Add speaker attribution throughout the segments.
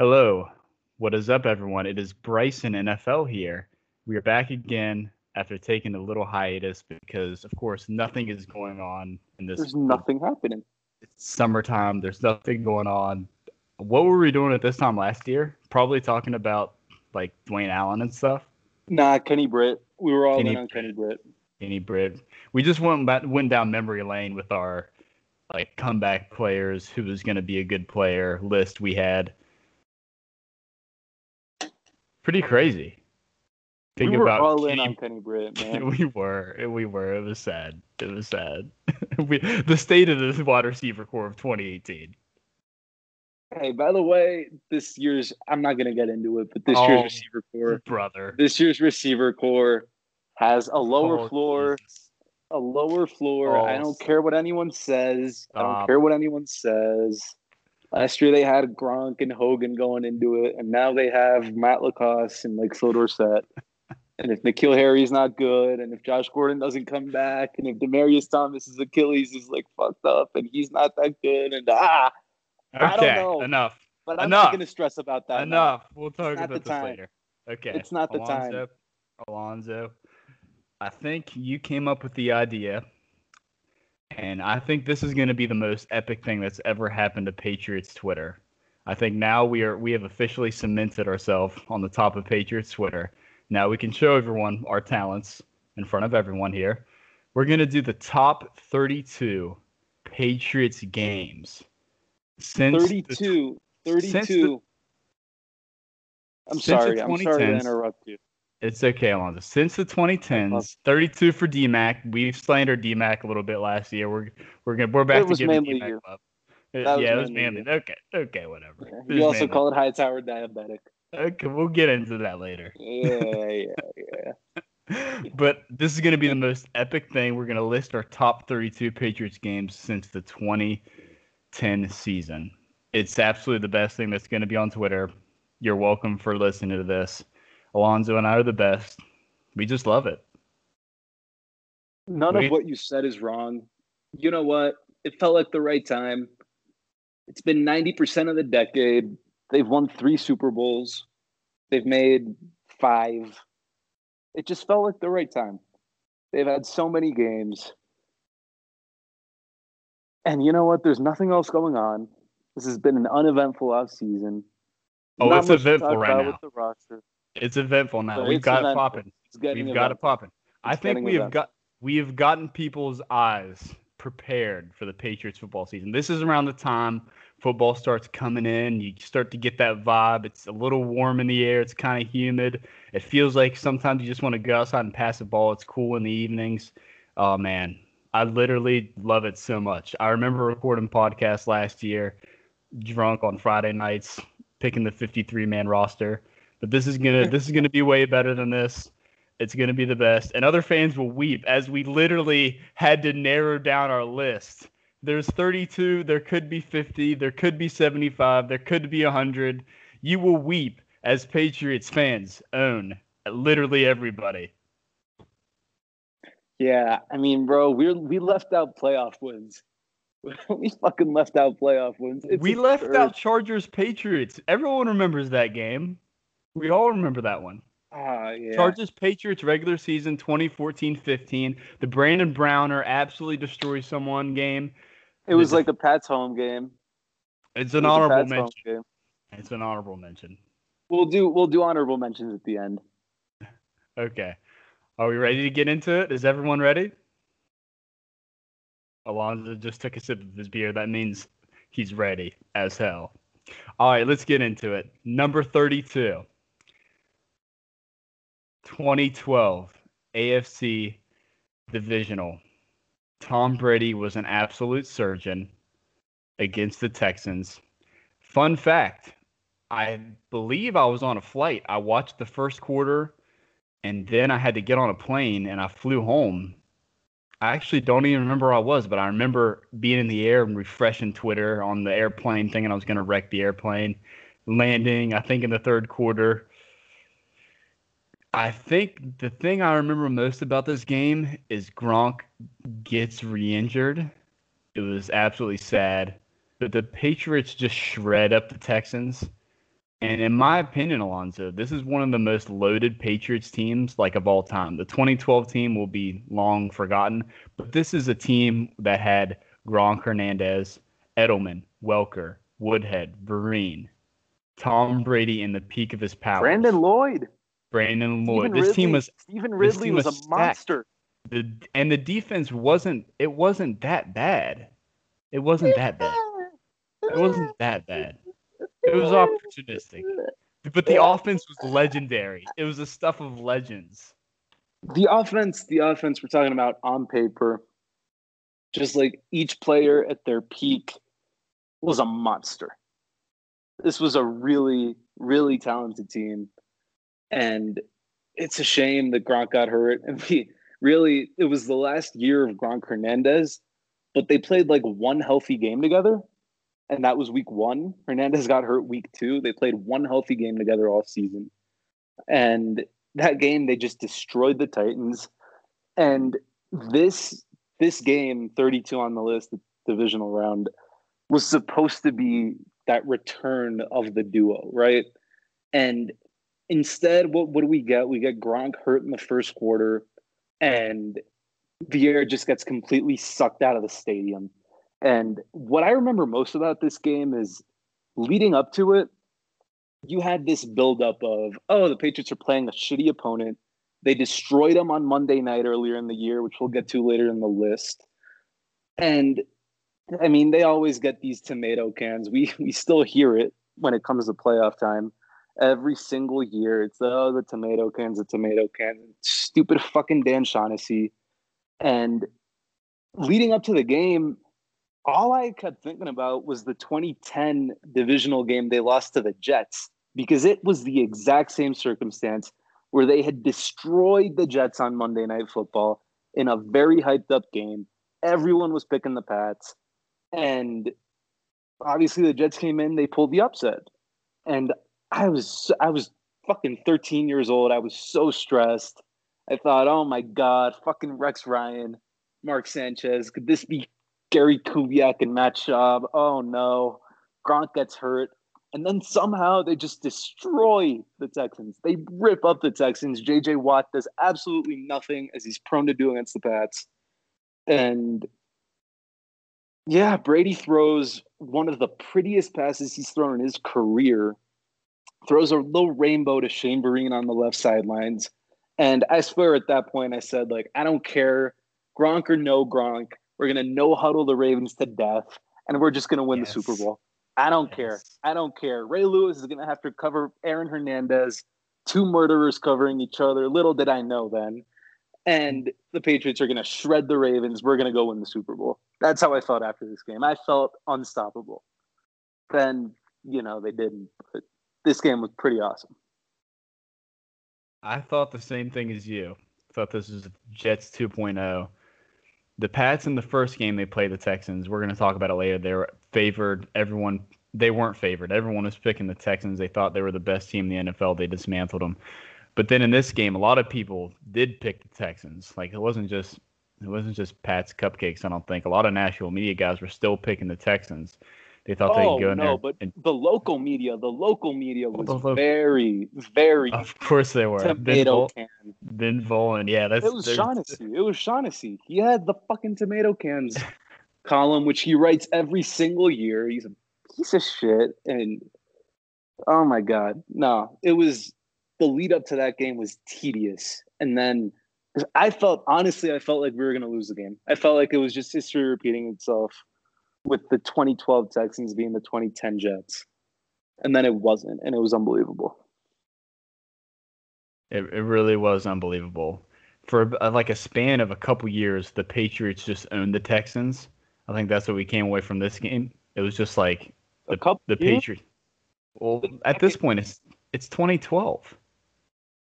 Speaker 1: Hello. What is up, everyone? It is Bryson NFL here. We are back again after taking a little hiatus because, of course, nothing is going on in this.
Speaker 2: There's nothing happening.
Speaker 1: It's summertime. There's nothing going on. What were we doing at this time last year? Probably talking about like Dwayne Allen and stuff.
Speaker 2: Nah, Kenny Britt. We were all
Speaker 1: Kenny
Speaker 2: in on Kenny Britt.
Speaker 1: Kenny Britt. We just went back, went down memory lane with our like comeback players, who was going to be a good player list we had. Pretty crazy. Think
Speaker 2: we were
Speaker 1: about
Speaker 2: all in
Speaker 1: Kenny
Speaker 2: on Kenny Britt, man.
Speaker 1: we were. We were. It was sad. It was sad. we, the state of the wide receiver core of 2018.
Speaker 2: hey, by the way, this year's I'm not gonna get into it, but this
Speaker 1: Oh.
Speaker 2: year's receiver core,
Speaker 1: Brother.
Speaker 2: this year's receiver core has a lower
Speaker 1: Oh,
Speaker 2: floor,
Speaker 1: Jesus.
Speaker 2: a lower floor. I
Speaker 1: Oh,
Speaker 2: don't care what anyone says. I don't care what anyone says. Last year they had Gronk and Hogan going into it, and now they have Matt Lacoste and like Phil Dorsett. And if N'Keal Harry's not good, and if Josh Gordon doesn't come back, and if Demaryius Thomas's Achilles is like fucked up and he's not that good, and ah, I don't
Speaker 1: Okay,
Speaker 2: know.
Speaker 1: enough.
Speaker 2: but I'm
Speaker 1: Enough.
Speaker 2: not going to stress about that. now.
Speaker 1: Enough. We'll talk about this
Speaker 2: time.
Speaker 1: later. Okay.
Speaker 2: It's not the time.
Speaker 1: Alonzo, Alonzo, I think you came up with the idea, and I think this is going to be the most epic thing that's ever happened to Patriots Twitter. I think now we are we have officially cemented ourselves on the top of Patriots Twitter. Now we can show everyone our talents in front of everyone here. We're going to do the top 32 Patriots games since the
Speaker 2: 32.
Speaker 1: since
Speaker 2: 32. I'm sorry. I'm sorry to interrupt you.
Speaker 1: It's okay, Alonzo. Since the 2010s, 32 for DMAC. We've slandered DMAC a little bit last year. We're we're gonna we're back
Speaker 2: It
Speaker 1: to giving DMAC
Speaker 2: you.
Speaker 1: love.
Speaker 2: That
Speaker 1: Uh,
Speaker 2: was
Speaker 1: yeah, it was
Speaker 2: mainly
Speaker 1: mainly. Okay, okay, whatever.
Speaker 2: Yeah. You also
Speaker 1: mainly-
Speaker 2: call it Hightower diabetic.
Speaker 1: Okay, we'll get into that later.
Speaker 2: Yeah, yeah, yeah.
Speaker 1: but this is gonna be the most epic thing. We're gonna list our top 32 Patriots games since the 2010 season. It's absolutely the best thing that's gonna be on Twitter. You're welcome for listening to this. Alonzo and I are the best. We just love it.
Speaker 2: None
Speaker 1: Wait.
Speaker 2: of what you said is wrong. You know what? It felt like the right time. It's been 90% of the decade. They've won three Super Bowls. They've made five. It just felt like the right time. They've had so many games. And you know what? There's nothing else going on. This has been an uneventful offseason.
Speaker 1: Oh,
Speaker 2: Not
Speaker 1: it's eventful right now.
Speaker 2: With the roster.
Speaker 1: It's eventful now.
Speaker 2: So
Speaker 1: We've got it popping.
Speaker 2: It's
Speaker 1: We've got it popping. I think we have
Speaker 2: eventful.
Speaker 1: got we have gotten people's eyes prepared for the Patriots football season. This is around the time football starts coming in. You start to get that vibe. It's a little warm in the air. It's kind of humid. It feels like sometimes you just want to go outside and pass the ball. It's cool in the evenings. Oh man, I literally love it so much. I remember recording podcasts last year, drunk on Friday nights, picking the 53 man roster. But this is gonna this is gonna be way better than this. It's gonna be the best, and other fans will weep as we literally had to narrow down our list. There's 32, there could be 50, there could be 75, there could be 100. You will weep as Patriots fans own literally everybody.
Speaker 2: Yeah, I mean, bro, we we left out playoff wins. we fucking left out playoff wins. It's
Speaker 1: we left out Chargers Patriots. Everyone remembers that game. We all remember that one.
Speaker 2: Ah, yeah.
Speaker 1: Chargers Patriots regular season 2014-15. The Brandon Browner absolutely destroys someone game.
Speaker 2: it was
Speaker 1: the-
Speaker 2: like a Pats home game.
Speaker 1: It's an
Speaker 2: a
Speaker 1: honorable mention. It's an honorable mention.
Speaker 2: We'll do we'll do honorable mentions at the end.
Speaker 1: Okay. Are we ready to get into it? Is everyone ready? Alonzo just took a sip of his beer. That means he's ready as hell. All right, let's get into it. Number 32. 2012 AFC Divisional. Tom Brady was an absolute surgeon against the Texans. Fun fact I believe I was on a flight. I watched the first quarter and then I had to get on a plane and I flew home. I actually don't even remember where I was, but I remember being in the air and refreshing Twitter on the airplane, thinking I was going to wreck the airplane. Landing, I think, in the third quarter. I think the thing I remember most about this game is Gronk gets re injured. It was absolutely sad. But the Patriots just shred up the Texans. And in my opinion, Alonzo, this is one of the most loaded Patriots teams like of all time. The 2012 team will be long forgotten, but this is a team that had Gronk Hernandez, Edelman, Welker, Woodhead, Vereen, Tom Brady in the peak of his power.
Speaker 2: Brandon Lloyd.
Speaker 1: Brandon Lloyd.
Speaker 2: Stevan
Speaker 1: this
Speaker 2: Ridley,
Speaker 1: team was
Speaker 2: Stevan Ridley was,
Speaker 1: was
Speaker 2: a
Speaker 1: stacked.
Speaker 2: monster.
Speaker 1: the and the defense wasn't it wasn't that bad. It wasn't that bad. It wasn't that bad. It was opportunistic. But the offense was legendary. It was the stuff of legends.
Speaker 2: The offense, the offense we're talking about on paper, just like each player at their peak was a monster. This was a really, really talented team. And it's a shame that Gronk got hurt. And we really, it was the last year of Gronk Hernandez, but they played like one healthy game together. And that was week one. Hernandez got hurt week two. They played one healthy game together all season. And that game, they just destroyed the Titans. And this this game, 32 on the list, the divisional round, was supposed to be that return of the duo, right? And instead, what, what do we get? We get Gronk hurt in the first quarter, and the air just gets completely sucked out of the stadium. And what I remember most about this game is leading up to it, you had this buildup of, oh, the Patriots are playing a shitty opponent. They destroyed them on Monday night earlier in the year, which we'll get to later in the list. And I mean, they always get these tomato cans. We we still hear it when it comes to playoff time. Every single year, it's oh the tomato cans, the tomato cans, Stupid fucking Dan Shaughnessy. And leading up to the game, all I kept thinking about was the 2010 divisional game they lost to the Jets because it was the exact same circumstance where they had destroyed the Jets on Monday Night Football in a very hyped up game. Everyone was picking the Pats. And obviously the Jets came in, they pulled the upset. And I was I was fucking 13 years old. I was so stressed. I thought, oh my God, fucking Rex Ryan, Mark Sanchez, could this be Gary Kubiak and Matt Schaub? Oh no. Gronk gets hurt. And then somehow they just destroy the Texans. They rip up the Texans. JJ Watt does absolutely nothing as he's prone to do against the Pats. And yeah, Brady throws one of the prettiest passes he's thrown in his career. Throws a little rainbow to Shane Vereen on the left sidelines. And I swear at that point, I said, like, I don't care, Gronk or no Gronk, we're gonna no huddle the Ravens to death, and we're just gonna win
Speaker 1: Yes.
Speaker 2: the Super Bowl. I don't care. I don't care. Ray Lewis is gonna have to cover Aaron Hernandez, two murderers covering each other. Little did I know then. And the Patriots are gonna shred the Ravens. We're gonna go win the Super Bowl. That's how I felt after this game. I felt unstoppable. Then, you know, they didn't. But this game was pretty awesome.
Speaker 1: I thought the same thing as you. Thought this was Jets 2.0. The Pats in the first game they played the Texans. We're going to talk about it later. They were favored. Everyone they weren't favored. Everyone was picking the Texans. They thought they were the best team in the NFL. They dismantled them. But then in this game, a lot of people did pick the Texans. Like it wasn't just it wasn't just Pat's cupcakes. I don't think a lot of national media guys were still picking the Texans. They thought
Speaker 2: Oh
Speaker 1: they'd go in
Speaker 2: no,
Speaker 1: there.
Speaker 2: but
Speaker 1: and,
Speaker 2: the local media, the local media was very, very
Speaker 1: of course they were.
Speaker 2: Tomato
Speaker 1: Vol-
Speaker 2: can.
Speaker 1: ben Volin, yeah, that's
Speaker 2: It was Shaughnessy. It was Shaughnessy. He had the fucking tomato cans column, which he writes every single year. He's a piece of shit. And oh my god, no, it was the lead up to that game was tedious. And then. I felt honestly, I felt like we were gonna lose the game. I felt like it was just history repeating itself with the 2012 Texans being the 2010 Jets. And then it wasn't, and it was unbelievable.
Speaker 1: It, it really was unbelievable. For a, like a span of a couple years, the Patriots just owned the Texans. I think that's what we came away from this game. It was just like
Speaker 2: A couple
Speaker 1: the
Speaker 2: yeah.
Speaker 1: Patriots. Well, at this point, it's it's 2012.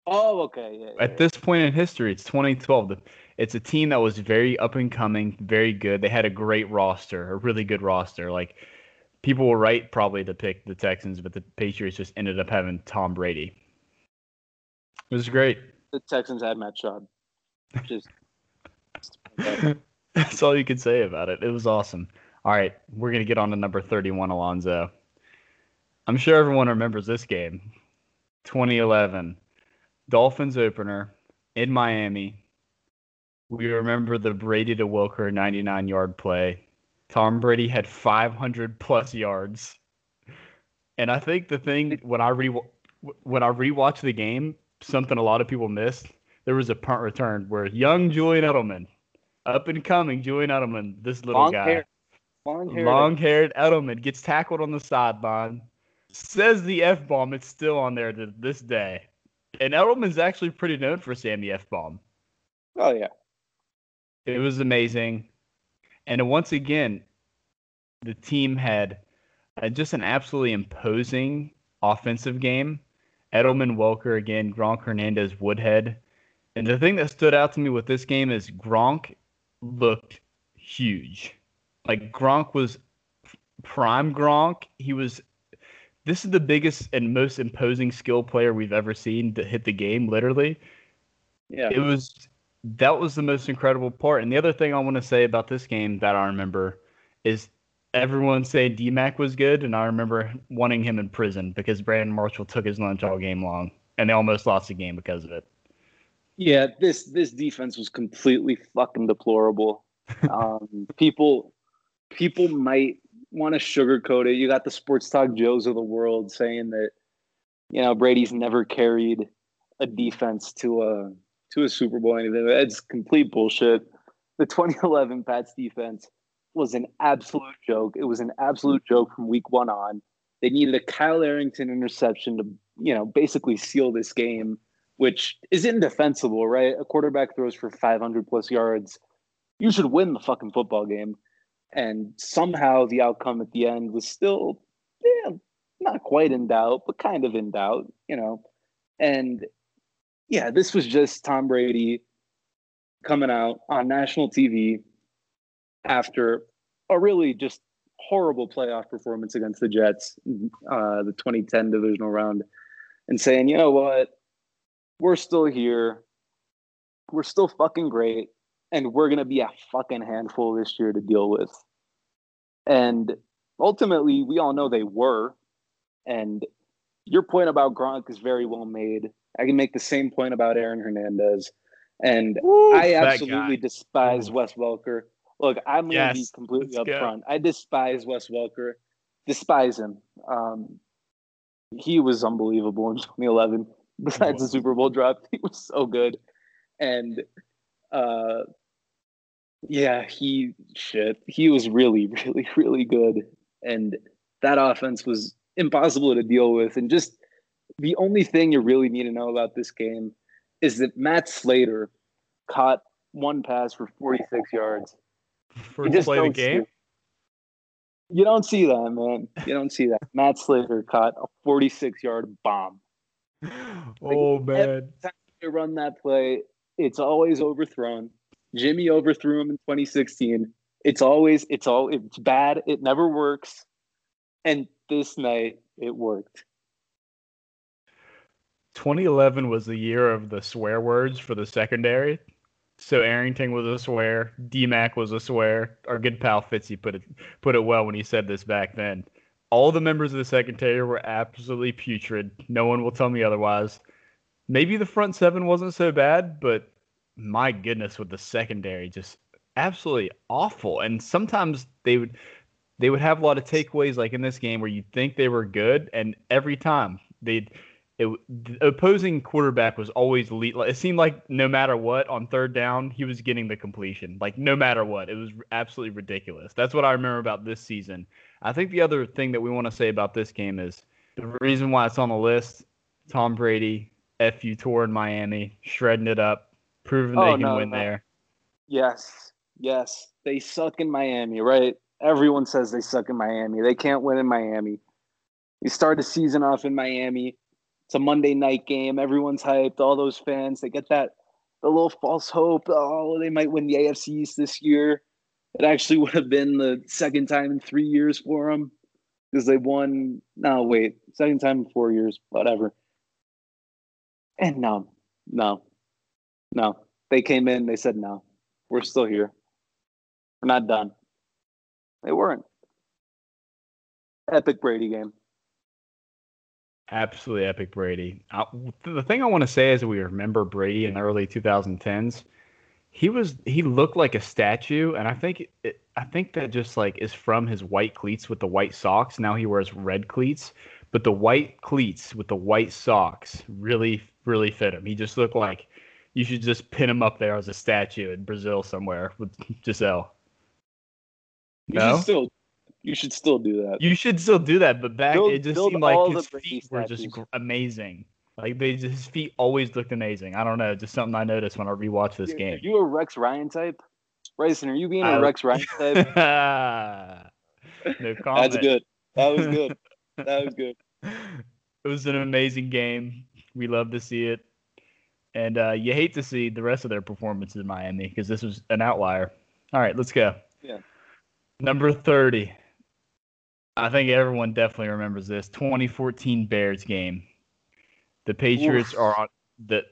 Speaker 2: Oh, okay. Yeah, yeah,
Speaker 1: At this point in history, it's 2012. The- It's a team that was very up and coming, very good. They had a great roster, a really good roster. Like people were right probably to pick the Texans, but the Patriots just ended up having Tom Brady. It was great.
Speaker 2: the Texans had Matt Schaub. Just
Speaker 1: That's all you could say about it. It was awesome. All right, we're gonna get on to number 31, Alonzo. I'm sure everyone remembers this game. 2011, Dolphins opener in Miami. We remember the Brady to Welker 99 yard play. Tom Brady had 500 plus yards. And I think the thing when I re when I rewatch the game, something a lot of people missed, there was a punt return where young Julian Edelman, up and coming Julian Edelman, this little
Speaker 2: Long
Speaker 1: guy,
Speaker 2: hair. Long-haired.
Speaker 1: long-haired Edelman gets tackled on the sideline, says the f bomb. It's still on there to this day, and Edelman's actually pretty known for saying the f bomb.
Speaker 2: Oh yeah.
Speaker 1: It was amazing, and once again, the team had uh, just an absolutely imposing offensive game. Edelman, Welker again, Gronk, Hernandez, Woodhead. And the thing that stood out to me with this game is Gronk looked huge. Like Gronk was prime Gronk. He was this is the biggest and most imposing skill player we've ever seen to hit the game, literally.
Speaker 2: Yeah.
Speaker 1: It was that was the most incredible part. And the other thing I want to say about this game that I remember is everyone saying DMAC was good, and I remember wanting him in prison because Brandon Marshall took his lunch all game long, and they almost lost the game because of it.
Speaker 2: Yeah, this this defense was completely fucking deplorable. Um, people people might want to sugarcoat it. You got the sports talk Joes of the world saying that you know Brady's never carried a defense to a to a Super Bowl. Anything it's complete bullshit. The 2011 Pats defense was an absolute joke. It was an absolute joke from week one on. They needed a Kyle Arrington interception to you know basically seal this game which is indefensible, right? A quarterback throws for 500 plus yards. You should win the fucking football game. And somehow the outcome at the end was still, yeah, not quite in doubt, but kind of in doubt, you know. And yeah, this was just Tom Brady coming out on national TV after a really just horrible playoff performance against the Jets, uh, the 2010 divisional round, and saying, you know what? we're still here. We're still fucking great. And we're going to be a fucking handful this year to deal with. And ultimately, we all know they were. And your point about Gronk is very well made. I can make the same point about Aaron Hernandez. And
Speaker 1: Woo,
Speaker 2: I absolutely
Speaker 1: guy.
Speaker 2: despise
Speaker 1: Ooh.
Speaker 2: Wes Welker. Look, I'm going to be completely upfront. I despise Wes Welker. Despise him. Um, he was unbelievable in 2011. Besides the. Super Bowl drop, he was so good. And uh, yeah, he shit. He was really, really, really good. And that offense was impossible to deal with. And just the only thing you really need to know about this game is that Matt Slater caught one pass for 46 yards.
Speaker 1: First
Speaker 2: just
Speaker 1: play of the
Speaker 2: see
Speaker 1: game.
Speaker 2: You don't see that, man. You don't see that. Matt Slater caught a 46 yard bomb.
Speaker 1: Oh man.
Speaker 2: They run that play, it's always overthrown. Jimmy overthrew him in 2016. It's always, it's all, it's bad. It never works. And this night, it worked.
Speaker 1: 2011 was the year of the swear words for the secondary. So Arrington was a swear, DMAC was a swear. Our good pal Fitzy put it put it well when he said this back then. All the members of the secondary were absolutely putrid. No one will tell me otherwise. Maybe the front seven wasn't so bad, but my goodness, with the secondary just absolutely awful. And sometimes they would they would have a lot of takeaways like in this game where you'd think they were good, and every time they'd it, the opposing quarterback was always lead. like, It seemed like no matter what on third down, he was getting the completion. Like no matter what, it was absolutely ridiculous. That's what I remember about this season. I think the other thing that we want to say about this game is the reason why it's on the list. Tom Brady, FU tour in Miami, shredding it up, proving
Speaker 2: Oh,
Speaker 1: they can
Speaker 2: no,
Speaker 1: win
Speaker 2: no.
Speaker 1: there.
Speaker 2: Yes, yes. They suck in Miami, right? Everyone says they suck in Miami. They can't win in Miami. You start the season off in Miami. It's a Monday night game. Everyone's hyped. All those fans, they get that the little false hope. Oh, they might win the AFC East this year. It actually would have been the second time in three years for them because they won. No, wait, second time in four years. Whatever. And no, no, no. They came in. They said no. We're still here. We're not done. They weren't. Epic Brady game.
Speaker 1: Absolutely epic Brady. Uh, the thing I want to say is we remember Brady in the early 2010s. He was he looked like a statue, and I think it, I think that just like is from his white cleats with the white socks. Now he wears red cleats, but the white cleats with the white socks really really fit him. He just looked like you should just pin him up there as a statue in Brazil somewhere with Gisele.
Speaker 2: You
Speaker 1: No?
Speaker 2: should still you should still do that.
Speaker 1: You should still do that, but back
Speaker 2: Build-
Speaker 1: it just seemed like his feet were just
Speaker 2: statues.
Speaker 1: amazing. Like they just, his feet always looked amazing. I don't know, just something I noticed when I rewatched this
Speaker 2: Are
Speaker 1: game.
Speaker 2: you a Rex Ryan type? Bryson, are you being
Speaker 1: I-
Speaker 2: a Rex Ryan type?
Speaker 1: no comment.
Speaker 2: That's good. That was good. That was good.
Speaker 1: It was an amazing game. We love to see it, and uh, you hate to see the rest of their performances in Miami because this was an outlier. All right, let's go.
Speaker 2: Yeah.
Speaker 1: Number thirty. I think everyone definitely remembers this 2014 Bears game. The Patriots
Speaker 2: Oof.
Speaker 1: are on the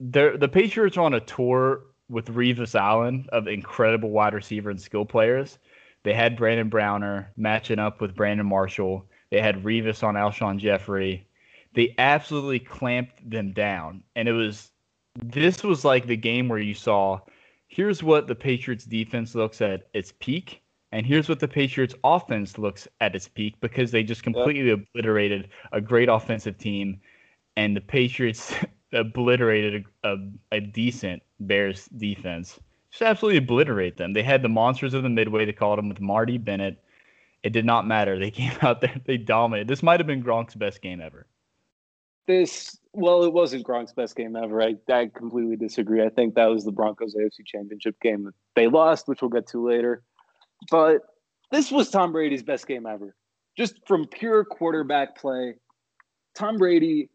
Speaker 1: the Patriots are on a tour with Revis Allen of incredible wide receiver and skill players. They had Brandon Browner matching up with Brandon Marshall. They had Revis on Alshon Jeffery. They absolutely clamped them down. And it was this was like the game where you saw here's what the Patriots defense looks at its peak, and here's what the Patriots offense looks at its peak because they just completely obliterated a great offensive team, and the Patriots obliterated a, a, a decent Bears defense. Just absolutely obliterate them. They had the monsters of the midway. They called them with Marty Bennett. It did not matter. They came out there. They dominated. This might have been Gronk's best game ever.
Speaker 2: This well, it wasn't Gronk's best game ever. I, I completely disagree. I think that was the Broncos AFC Championship game that they lost, which we'll get to later. But this was Tom Brady's best game ever. Just from pure quarterback play. Tom Brady,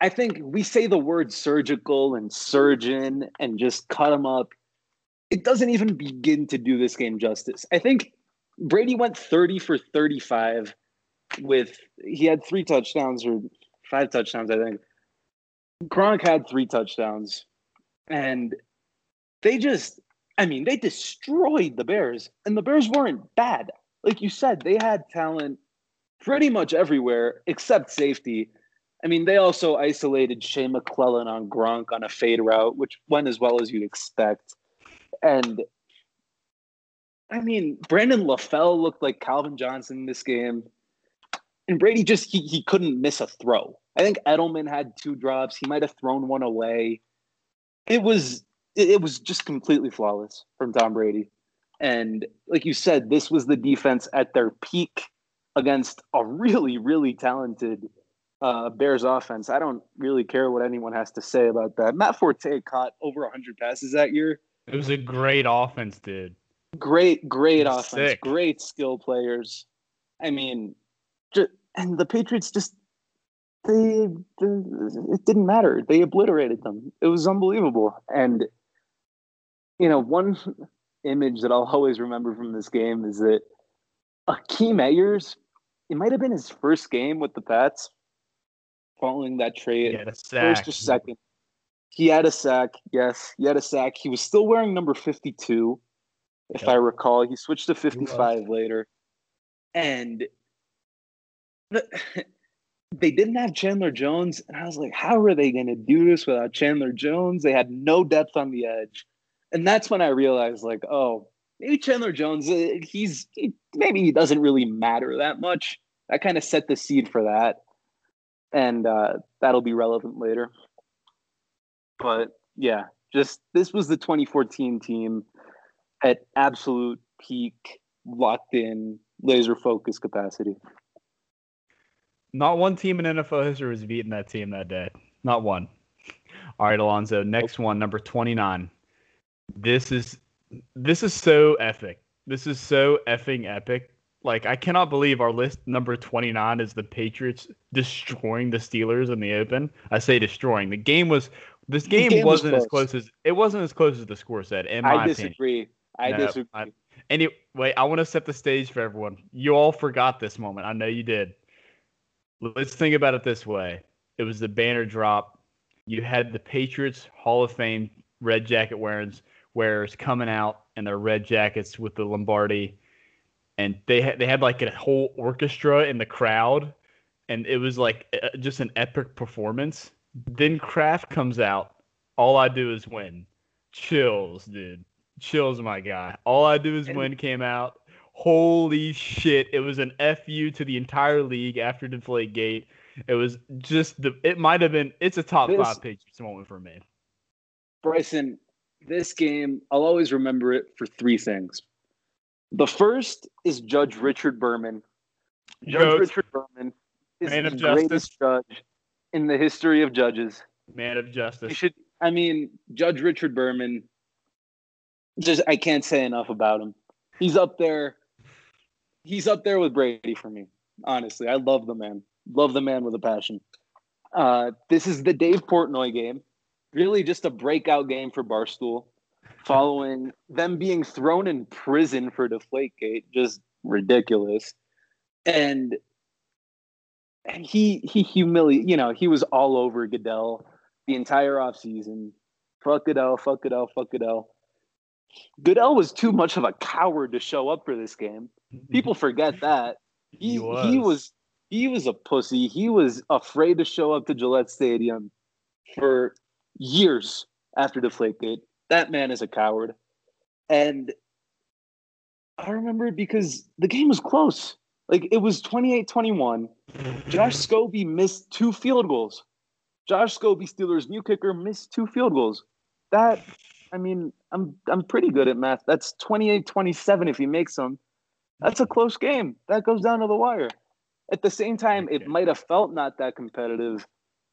Speaker 2: I think we say the word surgical and surgeon and just cut him up. It doesn't even begin to do this game justice. I think Brady went 30 for 35 with he had three touchdowns or five touchdowns, I think. Gronk had three touchdowns, and they just, I mean, they destroyed the Bears, and the Bears weren't bad. Like you said, they had talent pretty much everywhere except safety. I mean, they also isolated Shea McClellin on Gronk on a fade route, which went as well as you'd expect. And I mean, Brandon LaFell looked like Calvin Johnson in this game and Brady just he, he couldn't miss a throw. I think Edelman had two drops. He might have thrown one away. It was it, it was just completely flawless from Tom Brady. And like you said, this was the defense at their peak against a really, really talented uh, Bears offense. I don't really care what anyone has to say about that. Matt Forte caught over 100 passes that year.
Speaker 1: It was a great offense, dude.
Speaker 2: Great, great offense,
Speaker 1: sick.
Speaker 2: great skill players. I mean, ju- and the Patriots just they, they it didn't matter. They obliterated them. It was unbelievable. And you know, one image that I'll always remember from this game is that uh, Akeem Ayers, it might have been his first game with the Pats following that trade
Speaker 1: He had a sack.
Speaker 2: first or second. He had a sack. Yes, he had a sack. He was still wearing number 52, if
Speaker 1: Yep.
Speaker 2: I recall. He switched to 55 later. And the, they didn't have Chandler Jones. And I was like, how are they going to do this without Chandler Jones? They had no depth on the edge. And that's when I realized, like, oh, maybe Chandler Jones, uh, he's he, maybe he doesn't really matter that much. That kind of set the seed for that. And uh, that'll be relevant later. But yeah, just this was the 2014 team at absolute peak, locked in, laser focused capacity.
Speaker 1: Not one team in NFL history was beating that team that day. Not one. All right, Alonzo. Next one, number twenty-nine. This is this is so epic. This is so effing epic. Like I cannot believe our list number twenty-nine is the Patriots destroying the Steelers in the open. I say destroying. The game was this game,
Speaker 2: game was
Speaker 1: wasn't as
Speaker 2: close.
Speaker 1: close as it wasn't as close as the score said. In my
Speaker 2: I disagree. I
Speaker 1: No,
Speaker 2: disagree.
Speaker 1: I- Anyway, I want to set the stage for everyone. You all forgot this moment. I know you did. Let's think about it this way. It was the banner drop. You had the Patriots Hall of Fame red jacket wearers, wearers coming out in their red jackets with the Lombardi, and they had they had like a whole orchestra in the crowd, and it was like uh, just an epic performance. Then Kraft comes out. All I do is win. Chills, dude. Chills, my guy. All I do is win came out. Holy shit! It was an fu to the entire league after Deflate Gate. It was just the. It might have been. It's a top
Speaker 2: This-
Speaker 1: five Patriots moment for me.
Speaker 2: Bryson, this game, I'll always remember it for three things. The first is Judge Richard Berman. Judge
Speaker 1: Goat.
Speaker 2: Richard Berman is
Speaker 1: Man
Speaker 2: the
Speaker 1: of justice.
Speaker 2: greatest judge in the history of judges.
Speaker 1: Man of
Speaker 2: You
Speaker 1: justice.
Speaker 2: should, I mean, Judge Richard Berman. Just, I can't say enough about him. He's up there. He's up there with Brady for me. Honestly, I love the man. Love the man with a passion. Uh, this is the Dave Portnoy game. Really, just a breakout game for Barstool, following them being thrown in prison for Deflategate. Just ridiculous. And and he he humiliated. You know, he was all over Goodell the entire offseason. Fuck Goodell, fuck Goodell, fuck Goodell. Goodell was too much of a coward to show up for this game. People forget that. He,
Speaker 1: He was.
Speaker 2: he was he was a pussy. He was afraid to show up to Gillette Stadium for years after Deflategate. That man is a coward. And I remember because the game was close. Like it was 28-21. Mm-hmm. Josh Scobee missed two field goals. Josh Scobee, Steelers new kicker, missed two field goals. That, I mean, I'm I'm pretty good at math. That's 28-27 if he makes them. That's a close game. That goes down to the wire. At the same time, it might have felt not that competitive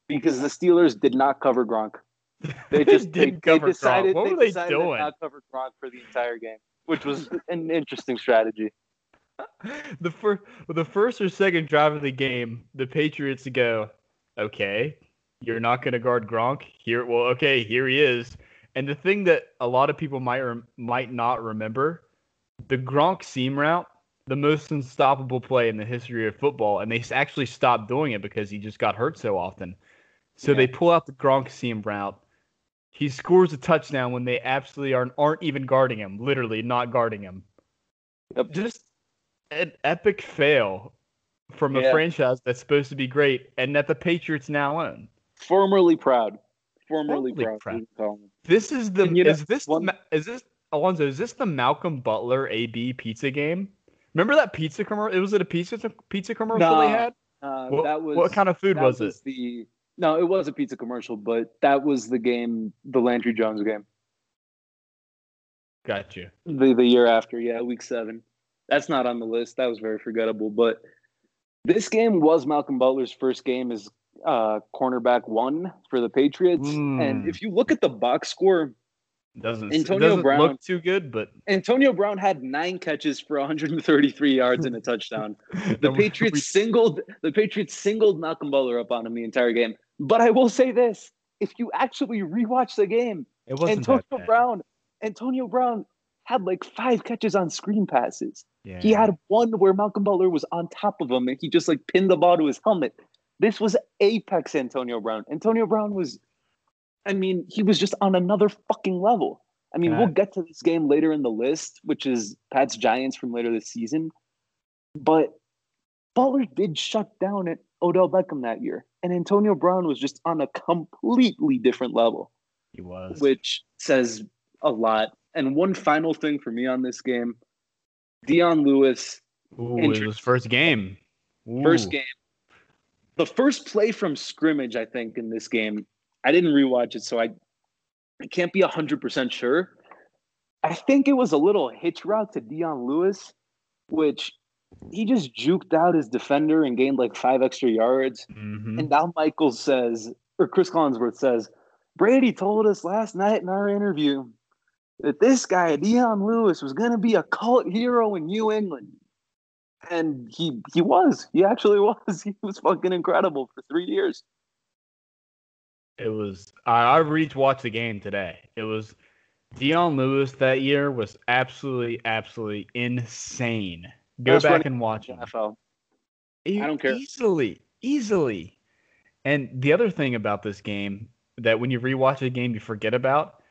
Speaker 2: because the Steelers did not cover Gronk. They just they,
Speaker 1: didn't
Speaker 2: they
Speaker 1: cover Gronk.
Speaker 2: decided
Speaker 1: What
Speaker 2: they
Speaker 1: were they
Speaker 2: decided
Speaker 1: doing?
Speaker 2: not cover Gronk for the entire game, which was an interesting strategy.
Speaker 1: the first the first or second drive of the game, the Patriots go, okay, you're not going to guard Gronk here. Well, okay, here he is. And the thing that a lot of people might rem- might not remember, the Gronk seam route, the most unstoppable play in the history of football, and they actually stopped doing it because he just got hurt so often. So
Speaker 2: Yeah.
Speaker 1: they pull out the Gronk seam route. He scores a touchdown when they absolutely aren't aren't even guarding him, literally not guarding him
Speaker 2: Yep.
Speaker 1: just an epic fail from a
Speaker 2: Yeah.
Speaker 1: franchise that's supposed to be great and that the Patriots now own.
Speaker 2: Formerly proud. Formerly,
Speaker 1: Formerly
Speaker 2: proud.
Speaker 1: proud.
Speaker 2: we can call him.
Speaker 1: This is the
Speaker 2: And know,
Speaker 1: is this
Speaker 2: one-
Speaker 1: is this Alonzo is this the Malcolm Butler AB pizza game? Remember that pizza commercial? It was it a pizza pizza commercial they had?
Speaker 2: Uh,
Speaker 1: What,
Speaker 2: that was
Speaker 1: what kind of food
Speaker 2: that
Speaker 1: was, it?
Speaker 2: The no, it was a pizza commercial, but that was the game, the Landry Jones game,
Speaker 1: Got you.
Speaker 2: the the year after. Yeah, week seven. That's not on the list. That was very forgettable. But this game was Malcolm Butler's first game as uh, cornerback one for the Patriots. And
Speaker 1: Mm.
Speaker 2: if you look at the box score,
Speaker 1: Doesn't
Speaker 2: Antonio
Speaker 1: doesn't
Speaker 2: Brown-
Speaker 1: look too good, but
Speaker 2: Antonio Brown had nine catches for 133 yards and a touchdown. The Patriots singled the Patriots singled Malcolm Butler up on him the entire game. But I will say this: if you actually rewatch the game,
Speaker 1: it wasn't
Speaker 2: Antonio. Brown, Antonio Brown had like five catches on screen passes.
Speaker 1: Yeah.
Speaker 2: He had one where Malcolm Butler was on top of him and he just like pinned the ball to his helmet. This was apex Antonio Brown. Antonio Brown was, I mean, he was just on another fucking level. I mean,
Speaker 1: God.
Speaker 2: we'll get to this game later in the list, which is Pat's Giants from later this season. But Butler did shut down Odell Beckham that year. And Antonio Brown was just on a completely different level
Speaker 1: he was.
Speaker 2: which says a lot. And one final thing for me on this game Dion Lewis,
Speaker 1: Ooh, it was his first game.
Speaker 2: first game. The first play from scrimmage, I think, in this game, I didn't rewatch it, so I, I can't be 100% sure. I think it was a little hitch route to Dion Lewis, which he just juked out his defender and gained like five extra yards.
Speaker 1: Mhm.
Speaker 2: And now Michaels says, or Chris Collinsworth says, Brady told us last night in our interview that this guy, Dion Lewis, was going to be a cult hero in New England. And he he was. He actually was. He was fucking incredible for three years.
Speaker 1: It was. I, I reached watch the game today. It was Dion Lewis that year was absolutely, absolutely insane. Go
Speaker 2: Best
Speaker 1: back and watch him.
Speaker 2: NFL. I don't care.
Speaker 1: Easily, easily. And the other thing about this game that when you rewatch the game you forget about,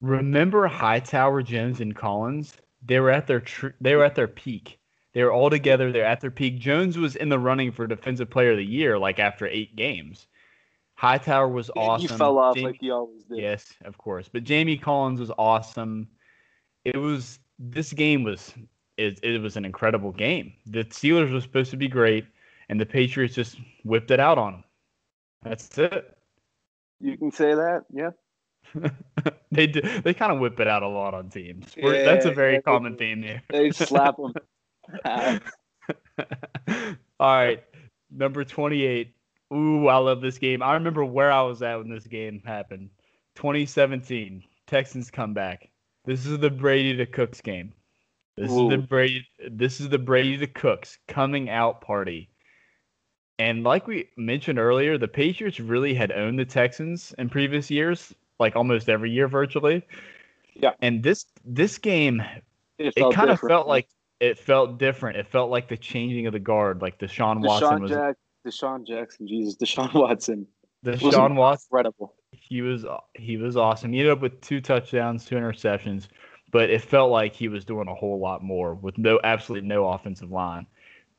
Speaker 1: remember Hightower, Jones, and Collins? They were at their tr- they were at their peak. They were all together. They're at their peak. Jones was in the running for Defensive Player of the Year like after eight games. Hightower was awesome.
Speaker 2: He fell off
Speaker 1: Jamie-
Speaker 2: like he always did.
Speaker 1: Yes, of course. But Jamie Collins was awesome. It was this game was it, it was an incredible game. The Steelers were supposed to be great, and the Patriots just whipped it out on them. That's it.
Speaker 2: You can say that, yeah.
Speaker 1: they do, they kind of whip it out a lot on teams. We're- That's a very
Speaker 2: yeah,
Speaker 1: common
Speaker 2: do.
Speaker 1: theme there.
Speaker 2: They slap them.
Speaker 1: All right, number 28. Ooh, I love this game. I remember where I was at when this game happened. 2017, Texans come back. This is the Brady to Cooks game. This is the Brady. This is the Brady to Cooks coming out party. And like we mentioned earlier, the Patriots really had owned the Texans in previous years, like almost every year virtually.
Speaker 2: Yeah.
Speaker 1: And this this game
Speaker 2: It,
Speaker 1: it kind of felt like it felt different. It felt like the changing of the guard, like Deshaun Watson was
Speaker 2: Jack, Deshaun Jackson, Jesus, Deshaun Watson,
Speaker 1: Deshaun Watson.
Speaker 2: incredible.
Speaker 1: He was he was awesome. He ended up with two touchdowns, two interceptions, but it felt like he was doing a whole lot more with no absolutely no offensive line.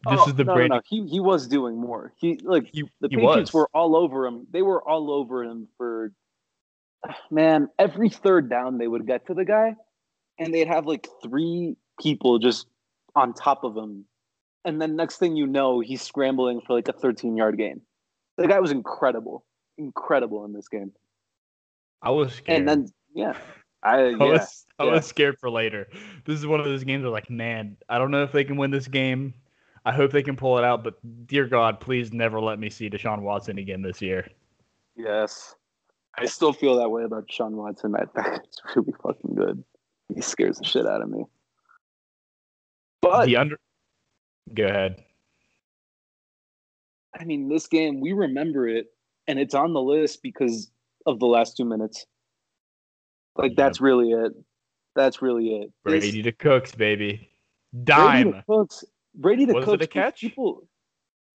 Speaker 1: This
Speaker 2: Oh,
Speaker 1: is the
Speaker 2: no, no, no. He he was doing more. He like
Speaker 1: He,
Speaker 2: the
Speaker 1: he
Speaker 2: Patriots
Speaker 1: was.
Speaker 2: were all over him. They were all over him for man. Every third down, they would get to the guy, and they'd have like three people just on top of him, and then next thing you know, he's scrambling for like a 13 yard gain. The guy was incredible, incredible in this game.
Speaker 1: I was scared.
Speaker 2: And then yeah, I
Speaker 1: I
Speaker 2: yeah.
Speaker 1: was I
Speaker 2: yeah.
Speaker 1: was scared for later. This is one of those games where like, man, I don't know if they can win this game. I hope they can pull it out, but dear God, please never let me see Deshaun Watson again this year.
Speaker 2: Yes. I still feel that way about Sean Watson. That that's really fucking good. He scares the shit out of me. But
Speaker 1: the under. Go ahead.
Speaker 2: I mean, this game we remember it, and it's on the list because of the last two minutes. Like that's really it. That's really it.
Speaker 1: Brady to Cooks, baby.
Speaker 2: Brady to Cooks. Brady to
Speaker 1: Was it a catch?
Speaker 2: People.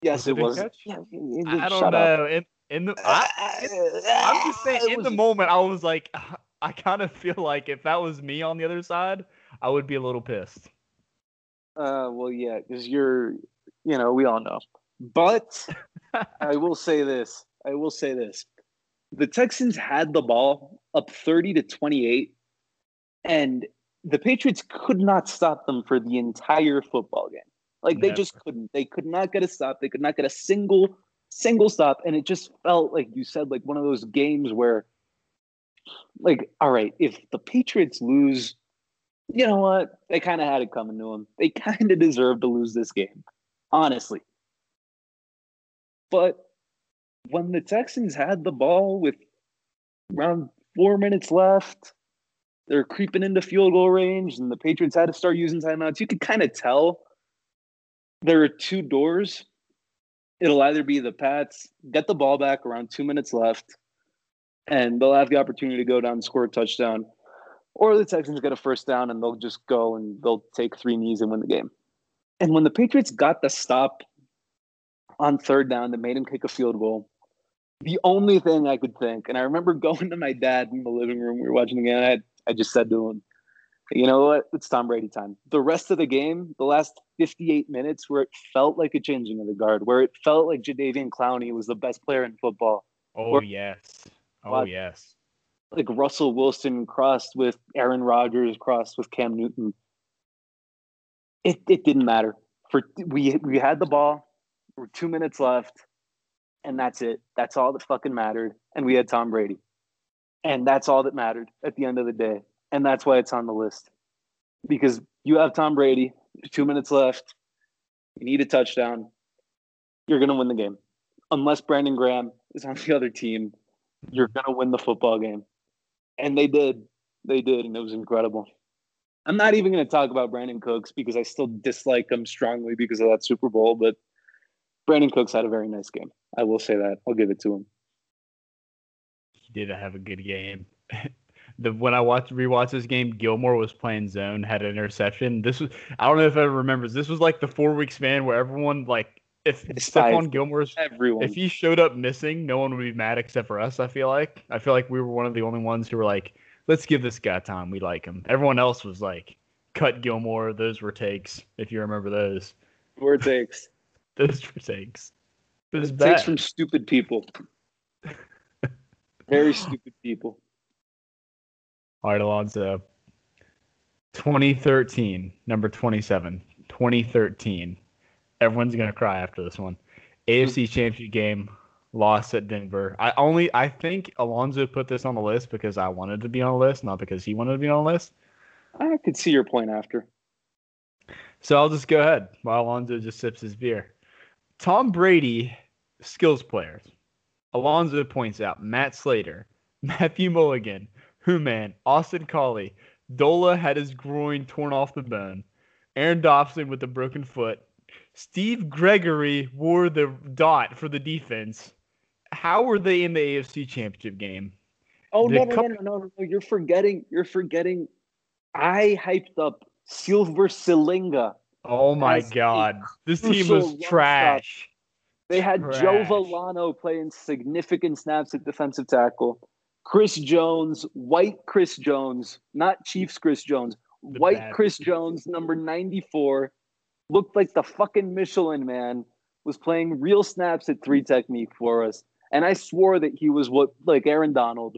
Speaker 2: Yes,
Speaker 1: Was
Speaker 2: it,
Speaker 1: it
Speaker 2: was.
Speaker 1: catch?
Speaker 2: Yeah, it-
Speaker 1: I don't know. In in the I, I'm just saying,
Speaker 2: It
Speaker 1: in the moment, I was like, I kind of feel like if that was me on the other side, I would be a little pissed.
Speaker 2: Uh, well, yeah, because you're, you know, we all know. But I will say this. I will say this. The Texans had the ball up 30 to 28, and the Patriots could not stop them for the entire football game. Like they just couldn't. They could not get a stop. They could not get a single single stop. And it just felt like you said, like one of those games where, like, all right, if the Patriots lose you know what? They kind of had it coming to them. They kind of deserved to lose this game, honestly. But when the Texans had the ball with around four minutes left, they're creeping into field goal range, and the Patriots had to start using timeouts. You could kind of tell there are two doors. It'll either be the Pats get the ball back around two minutes left, and they'll have the opportunity to go down and score a touchdown or the Texans get a first down and they'll just go and they'll take three knees and win the game. And when the Patriots got the stop on third down that made him kick a field goal, the only thing I could think, and I remember going to my dad in the living room, we were watching the game, I, I just said to him, you know what? It's Tom Brady time. The rest of the game, the last 58 minutes, where it felt like a changing of the guard, where it felt like Jadeveon Clowney was the best player in football,
Speaker 1: Oh
Speaker 2: Or-
Speaker 1: yes. Oh yes.
Speaker 2: like Russell Wilson crossed with Aaron Rodgers, crossed with Cam Newton. It it didn't matter. For we we had the ball, there were two minutes left, and that's it. That's all that fucking mattered. And we had Tom Brady. And that's all that mattered at the end of the day. And that's why it's on the list. Because you have Tom Brady, two minutes left, you need a touchdown, you're gonna win the game. Unless Brandon Graham is on the other team, you're gonna win the football game. And they did. They did, and it was incredible. I'm not even going to talk about Brandin Cooks because I still dislike him strongly because of that Super Bowl, but Brandin Cooks had a very nice game. I will say that. I'll give it to him.
Speaker 1: He did have a good game. the when I watched rewatched this game, Gilmore was playing zone, had an interception. This was I don't know if everyone remembers. This was like the four week span where everyone like if Stephon
Speaker 2: Five.
Speaker 1: Gilmore's
Speaker 2: Everyone.
Speaker 1: if he showed up missing, no one would be mad except for us. I feel like I feel like we were one of the only ones who were like, let's give this guy time. We like him. Everyone else was like cut Gilmore. Those were takes, if you remember those.
Speaker 2: Where takes.
Speaker 1: Those were takes. It was bad.
Speaker 2: takes from stupid people. Very stupid people.
Speaker 1: All right, Alonzo. 2013, number 27. 2013. Everyone's gonna cry after this one. AFC Championship game, lost at Denver. I only I think Alonzo put this on the list because I wanted to be on the list, not because he wanted to be on the list.
Speaker 2: I could see your point after.
Speaker 1: So I'll just go ahead while Alonzo just sips his beer. Tom Brady, skills players. Alonzo points out Matt Slater, Matthew Mulligan, Human, Austin Collie, Dola had his groin torn off the bone, Aaron Dobson with a broken foot, Steve Gregory wore the dot for the defense. How were they in the AFC Championship game?
Speaker 2: Oh no, no, no, no, no! You're forgetting. You're forgetting. I hyped up Sealver Siliga.
Speaker 1: Oh my God, this team was trash.
Speaker 2: They had Joe
Speaker 1: Trash.
Speaker 2: Vellano playing significant snaps at defensive tackle. Chris Jones, white Chris Jones, not Chiefs Chris Jones,
Speaker 1: The
Speaker 2: white
Speaker 1: bad-
Speaker 2: Chris Jones, number 94, looked like the fucking Michelin man, was playing real snaps at three technique for us. And I swore that he was what, like Aaron Donald.